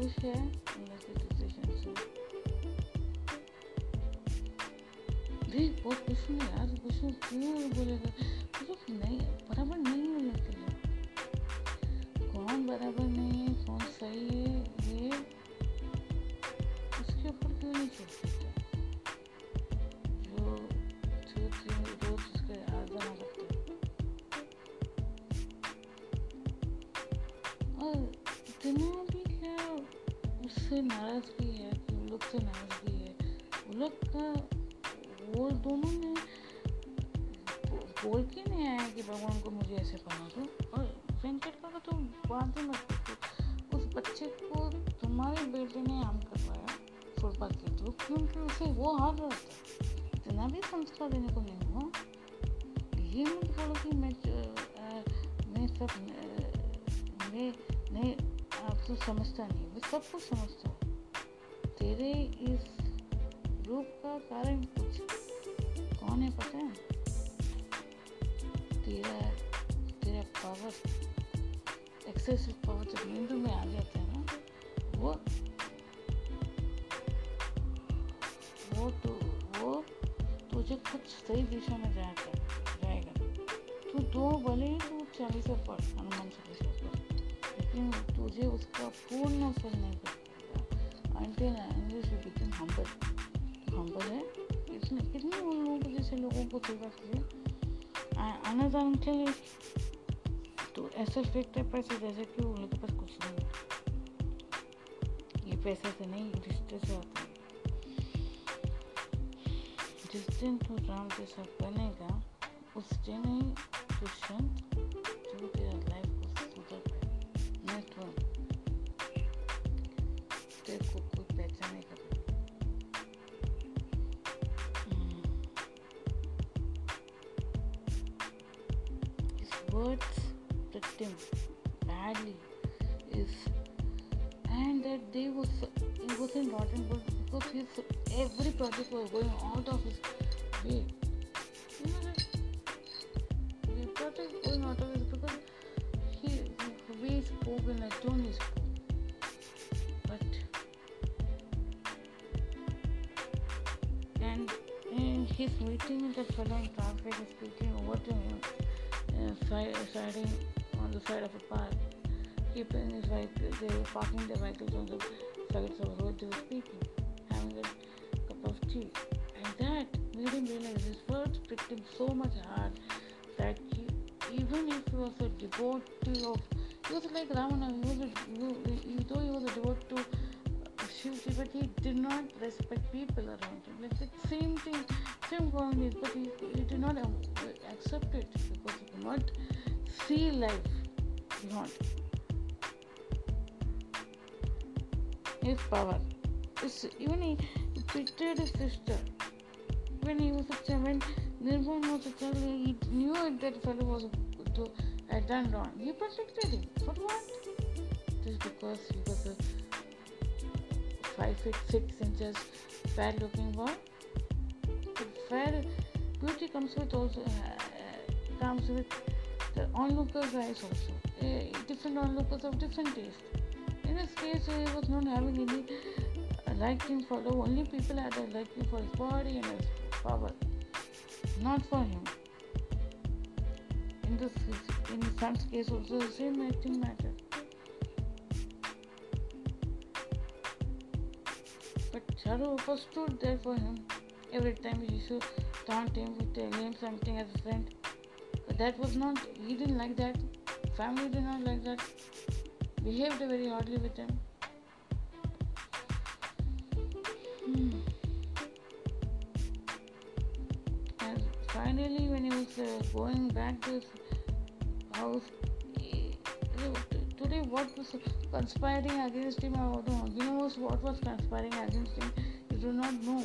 खुश है वैसे सिचुएशन से देख बहुत खुश हूँ यार खुश हूँ क्यों बोलेगा उससे नाराज़गी है कि उन लोग से नाराज़गी है। उन लोग का वो दोनों ने बोल के नहीं आया कि भगवान को मुझे ऐसे बना दो। और वेंकट का तो बात ही मत पूछो। उस बच्चे को तुम्हारे बेटे ने आम करवाया फुटपाथ के थ्रू क्योंकि उसे वो हार रहा था। इतना भी संस्कार देने को नहीं समझता नहीं। मैं सब कुछ समझता हूँ। तेरे इस रूप का कारण कुछ कौन है पता है? तेरा तेरा पावर एक्सेसिव पावर जब नींद में आ जाता है ना। वो वो तो वो तुझे कुछ सही दिशा में जाएगा जाएगा। तू दो ही तू चालीस पढ़, हनुमान चालीसा पढ़। लेकिन तुझे उसका पूर्ण फल नहीं पाएगा until English become humble humble है? इसने कितने उन लोगों को जैसे लोगों को सेवा की आना जान के लिए तो ऐसा फेंकते पैसे जैसे कि उन लोगों के पास कुछ नहीं है। ये पैसे से नहीं, रिश्ते से आते जिस दिन तू राम जैसा बनेगा, उस दिन ही Dushyant traffic speaking over to him siding on the side of a path, keeping his vehicle, they were parking their vehicles on the sides of the road, they were speaking, having a cup of tea. And that made him realize his words pricked him so much hard that he, even if he was a devotee of, he was like Ravana, he was a, he, though he was a devotee to Shivji, but he did not respect people around him. Like the same thing, but he, he did not accept it because he could not see life beyond his power. It's, even he, treated his sister. When he was a child, Nirvan was a child, he knew that fellow was to, had done wrong. He protected him. For what? Just because he was a five feet six inches bad looking boy. Fair beauty comes with also uh, comes with the onlookers eyes also. Uh, different onlookers of different taste. In his case, he was not having any uh, liking for the only people had a liking for his body and his power, not for him. In this, in son's case, also the same thing mattered. But Charu was stood there for him. Every time he used to taunt him with telling him something as a friend. But that was not, he didn't like that. Family did not like that. Behaved very oddly with him. Hmm. And finally, when he was uh, going back to his house, today what was conspiring against him, I don't know. He knows what was conspiring against him. You do not know.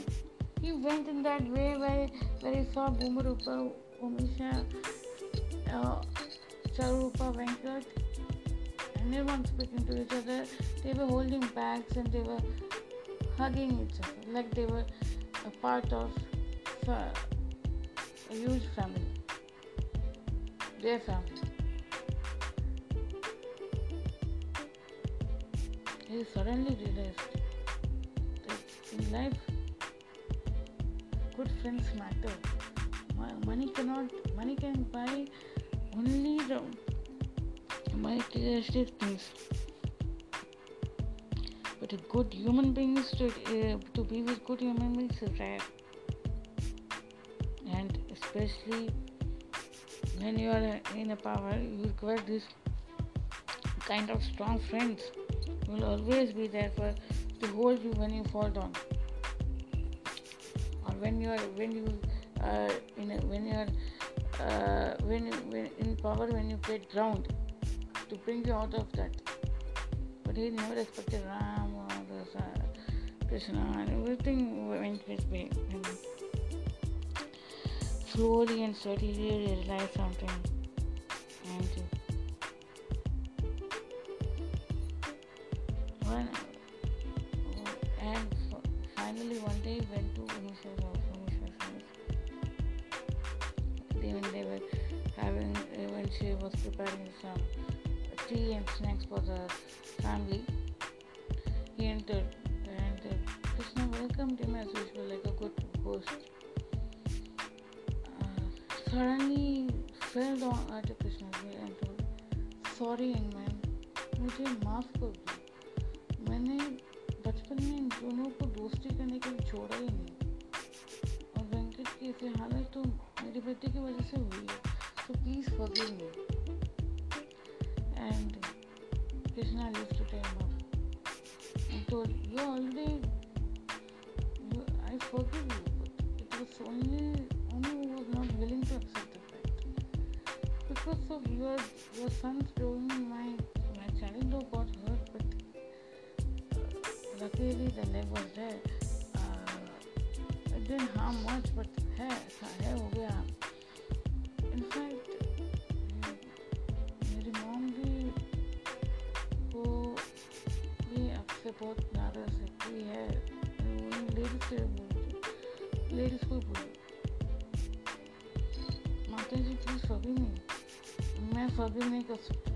He went in that way where, where he saw Boomarupa, Omisha, uh, Charupa, Venkat, and everyone speaking to each other. They were holding bags and they were hugging each other like they were a part of uh, a huge family, their family. He suddenly realized that in life good friends matter. Money cannot, money can buy only the materialistic things. But a good human beings to uh, to be with good human beings is rare, and especially when you are in a power, you require this kind of strong friends will always be there for to hold you when you fall down when you are when you are in a, when you are uh, when, when in power when you get drowned to bring you out of that. But he never expected ram or uh, krishna and everything went his way. And slowly and steadily realized something sorry young man मुझे माफ़ कर दो। मैंने बचपन में इन दोनों को दोस्ती करने के लिए छोड़ा ही नहीं। और वेंकट की ऐसी तो मेरे बेटे की वजह से हुई है तो please forgive me and Krishna live to tell तो you already I forgive it was only only was not willing to accept the fact because of your your sons कभी नहीं कर सकते।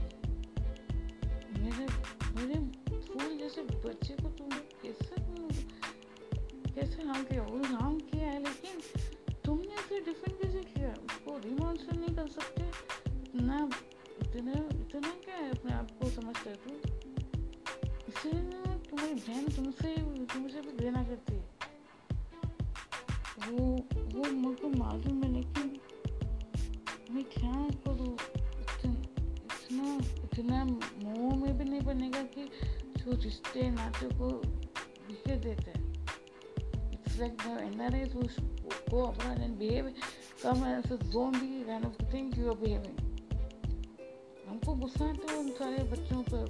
रिश्ते नाते को बिखेर देते हैं। It's like the NRIs who go abroad and behave come as a zombie kind of thing you are behaving हमको गुस्सा आता है उन सारे बच्चों पर।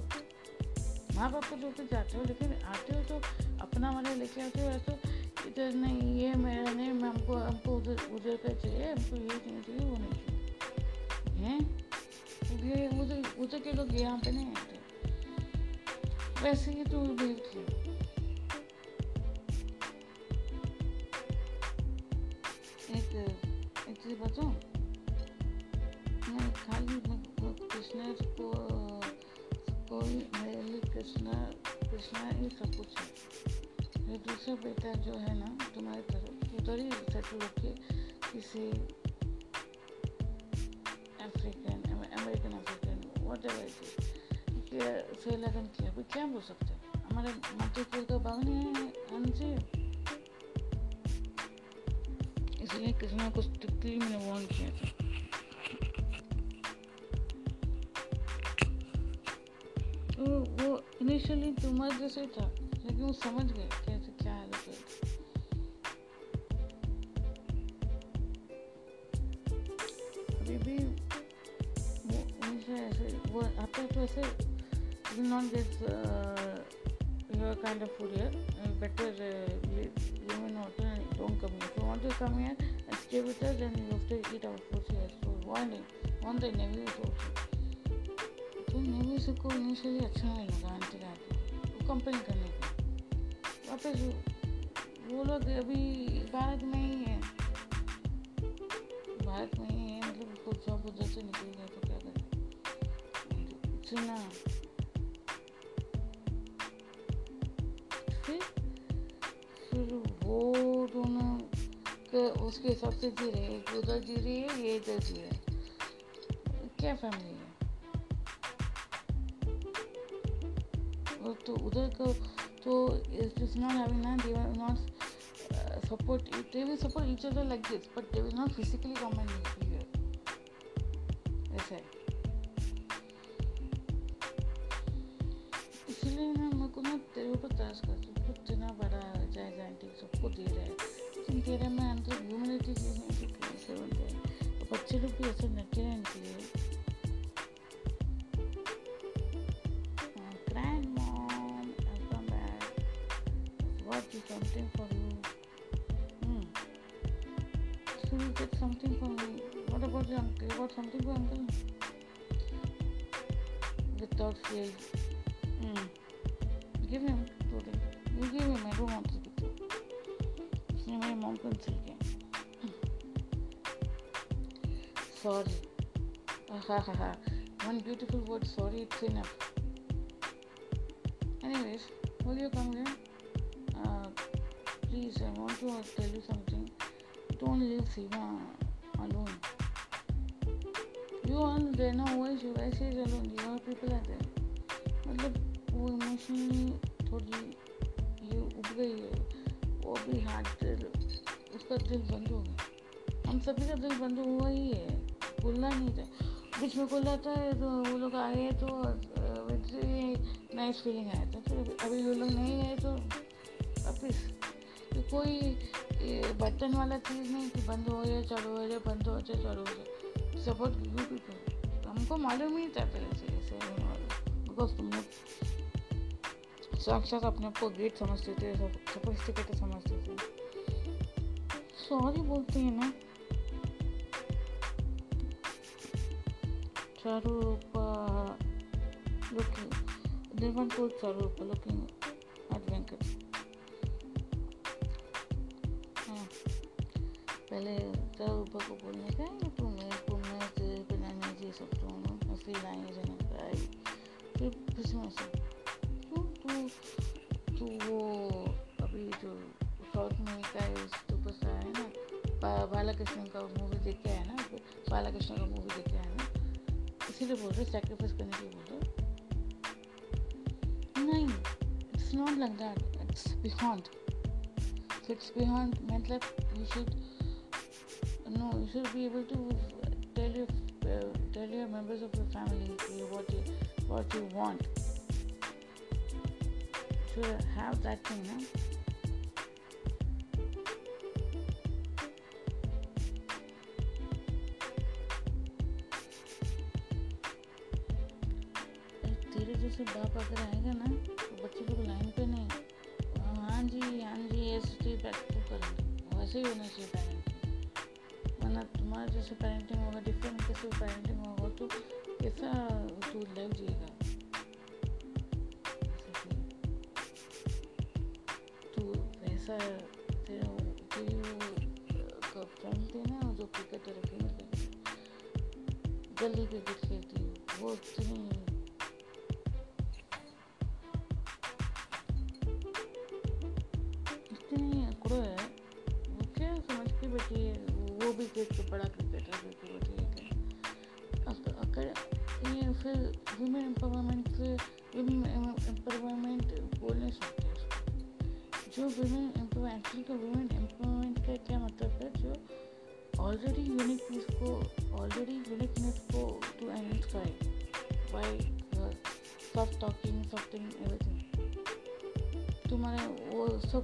माँ बाप को लेकर जाते हो, लेकिन आते हो तो अपना वाले लेके आते हो, ऐसा इधर नहीं, ये मेरा नहीं, मैं हमको हमको उधर उधर का चाहिए, हमको ये नहीं चाहिए, वो नहीं चाहिए। हैं? ये उधर उधर के लोग यहाँ पे नहीं आते वैसे ही तो बिहेव किया एक एक चीज़ बताऊँ? मैं खाली कृष्ण को, कोई मेरे लिए कृष्णा कृष्णा ही सब कुछ है। मेरा दूसरा बेटा जो है ना, तुम्हारी तरफ़ उधर ही सेटल होके किसी African American African whatever से लगन किया बोल सकते का है इसलिए ने को स्ट्रिक्टली मैंने वार्न किया था? तो वो इनिशियली तुम्हारे जैसे था, लेकिन वो समझ गए not get uh, your kind of food here. Uh, better uh, live in hotel and don't come here. If you want to come here and stay with us, then you have to eat our food here. So one, one day never also. तो नहीं से को initially अच्छा नहीं लगा aunty का वो complain करने को वापस वो लोग अभी भारत में ही है भारत में ही है मतलब खुद सब उधर से निकल गए तो क्या करें सुना दोनों उसके उसके हिसाब से जी रहे हैं उधर जी रही है, ये इधर जी रहे क्या फैमिली है? और तो उधर को तो इट्स नॉट हैविंग ना they are not support, they will support each other like this, but they will not physically come and meet here. ऐसा है। इसलिए ना मेरे को ना तेरे ऊपर तरस कर, खुद इतना बड़ा जाए जाए सबको दे रहा है लेकिन तेरे में अंदर की नहीं तो कैसे बन जाए बच्चे लोग भी ऐसे नटे रहने चाहिए? Hmm. Fail. Sorry. சாரி ஆஹாஹா one beautiful word sorry it's anyways will you come here? Uh, please i want to tell you something. Don't leave siva alone. You all there now why should i say alone. The other people are there. दिल बंद हो गया हम सभी का दिल बंद हुआ ही है। खुलना नहीं था। बीच में खुल जाता है तो वो लोग आए तो नाइस फीलिंग आया था। फिर अभी वो लोग नहीं आए तो वापिस। तो कोई बटन वाला चीज़ नहीं कि बंद हो जाए, चालू हो जाए, बंद हो जाए, चालू हो जाए। सपोर्ट यू पीपल हमको मालूम ही था पहले से ऐसे होने वाला। बिकॉज़ तुम लोग साक्षात अपने आप को ग्रेट समझते थे सोफिस्टिकेटेड समझते थे। सॉरी बोलते हैं ना। चारू रूपा looking दिलवंत Charu Rupa looking behind clicks behind MATLAB you should no you should be able to tell your uh, tell your members of your family what you what you want to have that thing huh?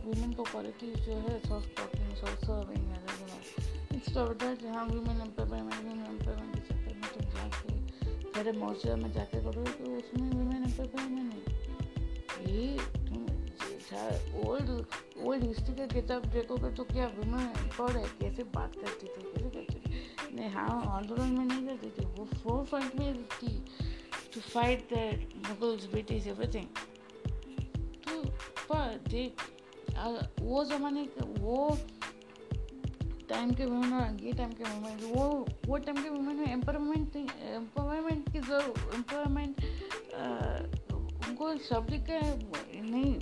Women को quality जो है soft talking soft serving instead of that हाँ women empowerment women empowerment के चक्कर में तुम जाके सारे मोर्चे में जाके करो तो उसमें वुमेन एम्पावरमेंट नहीं ये तुम ओल्ड ओल्ड हिस्ट्री का किताब देखोगे तो क्या वुमेन एम्पावर्ड है? कैसे बात करती थी, कैसे करती थी? नहीं हाँ आंदोलन में नहीं करती थी। वो फोर फ्रंट में थी to fight the Mughals British everything पर देख वो ज़माने वो टाइम के वुमेन और ये टाइम के वुमेन वो वो टाइम के वुमेन में एम्पावरमेंट एम्पावरमेंट की ज़रूर एम्पावरमेंट उनको शब्द का नहीं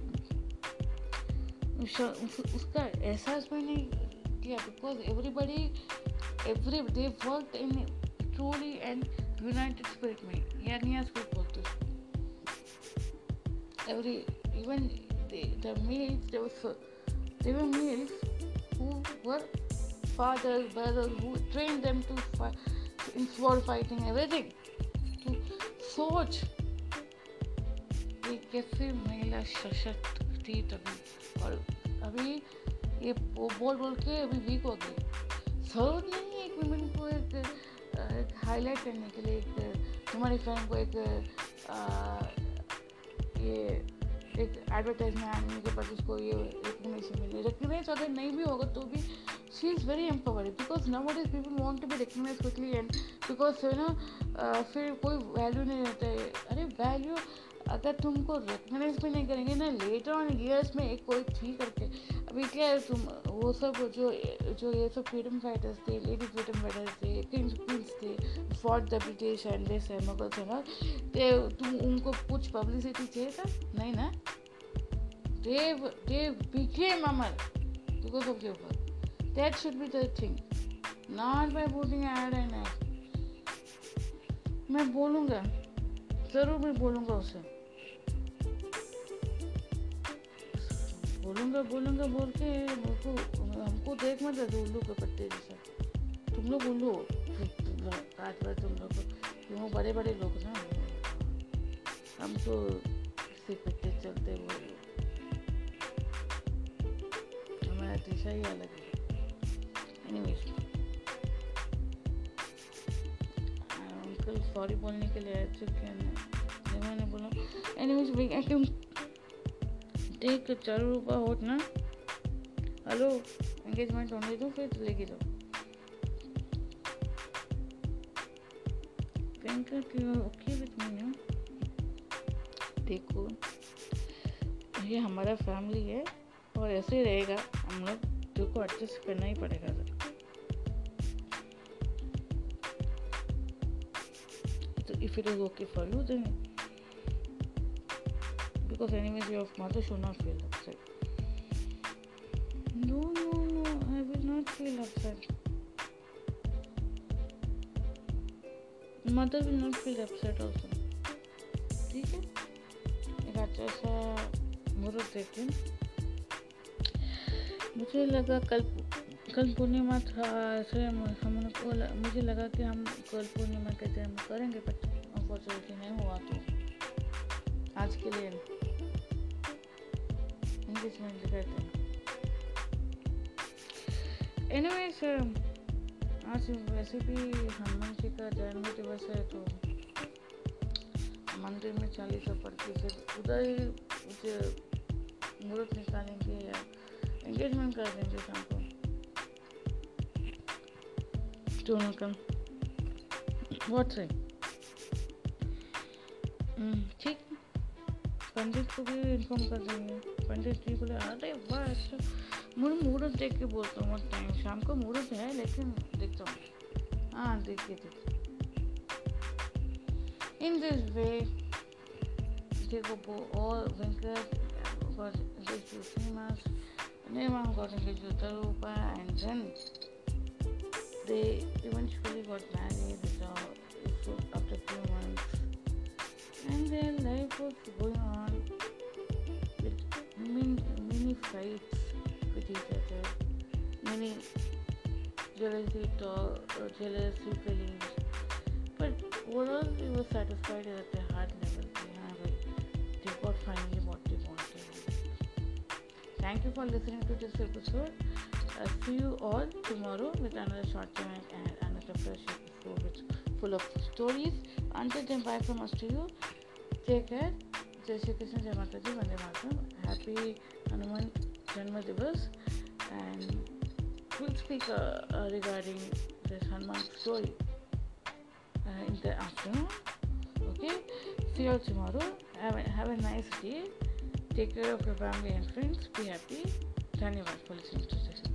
उसका एहसास भी नहीं किया because everybody every they worked in truly and united spirit में यार spirit बोलते every, even the, the males there was there were males who were fathers brothers who trained them to fight in sword fighting everything to सोच ये कैसे महिला सशक्त थी तभी और अभी ये बोल बोल के अभी वीक हो गई ज़रूरत नहीं है एक वुमेन को एक हाईलाइट करने के लिए एक हमारी फ़ैन को एक आ, ये एक एडवर्टाइजमेंट आने के बाद उसको ये रिकग्निशन मिले रिकग्नाइज अगर नहीं भी होगा तो भी she is very empowered because now what is people want to be recognize quickly and because you ना फिर कोई वैल्यू नहीं रहता है। अरे वैल्यू अगर तुमको रिकग्नाइज भी नहीं करेंगे ना लेटर ऑन ईयर्स में एक कोई थी करके, अभी क्या है, तुम वो सब जो जो ये सब फ्रीडम फाइटर्स थे लेडी फ्रीडम फाइटर्स थे किंग्स क्वींस थे for the British and this and Mughals तुम, उनको कुछ पब्लिसिटी चाहिए था नहीं ना they they became Amal because of your work. That should be the thing. Not by putting ad and ad. मैं बोलूँगा, ज़रूर मैं बोलूँगा उसे बोलूँगा बोलूँगा, बोल के हमको हमको देख मत उल्लू के पत्ते जैसा। तुम लोग उल्लू काट पर तुम लोग क्यों बड़े बड़े लोग ना? हम तो से पत्ते चलते वो हमारा दिशा ही अलग है। एनीवेज अंकल सॉरी बोलने के लिए आए थे क्या मैंने बोला एनीवेज आई कैन टेक चालू रुपया होत ना। हेलो एंगेजमेंट होने दो फिर लेके जाओ प्रियंका क्यों ओके विथ मी ना देखो, ये हमारा फैमिली है, और ऐसे ही रहेगा। हम लोग जो को एडजस्ट करना ही पड़ेगा सर। तो if it is okay for you then because anyways your mother should not feel upset no no no i will not feel upset mother will not feel upset also ठीक है एक अच्छा सा मुहूर्त देखें मुझे लगा कल कल पूर्णिमा था ऐसे हम को मुझे लगा कि हम कल पूर्णिमा के दिन करेंगे बट अनफॉर्चुनेटली नहीं हुआ तो आज के लिए engagement करते हैं एनीवेज आज वैसे भी हनुमान जी का जन्म दिवस है तो मंदिर में चालीसा पढ़ के उधर ही मुझे मुहूर्त निकालेंगे या एंगेजमेंट कर देंगे शाम को। ठीक। पंडित को भी इन्फॉर्म कर देंगे। पंडित जी बोले अरे वाह अच्छा मुझे मुहूर्त देख के बोलता हूँ टाइम शाम को मुहूर्त है लेकिन देखता हूँ हाँ देखिए देखिए इन दिस वे देखो और Venkat Nirman got engaged to Tarupa, and then they eventually got married after a few months, and their life was going on fights with each other, many jealousy talk, or jealousy feelings. But overall, we were satisfied at the heart level. Yeah, they got finally what they wanted. Thank you for listening to this episode. I'll see you all tomorrow with another short time and another fresh episode which full of stories. Until then, bye from us to you. Take care. जय श्री कृष्ण जय माता जी वंदे मातरम happy Hanuman Janma Divas and we'll speak uh, uh, regarding this Hanuman story uh, in the afternoon. Okay, see you tomorrow. Have a, have a nice day. Take care of your family and friends. Be happy. Dhanyavad for listening to this.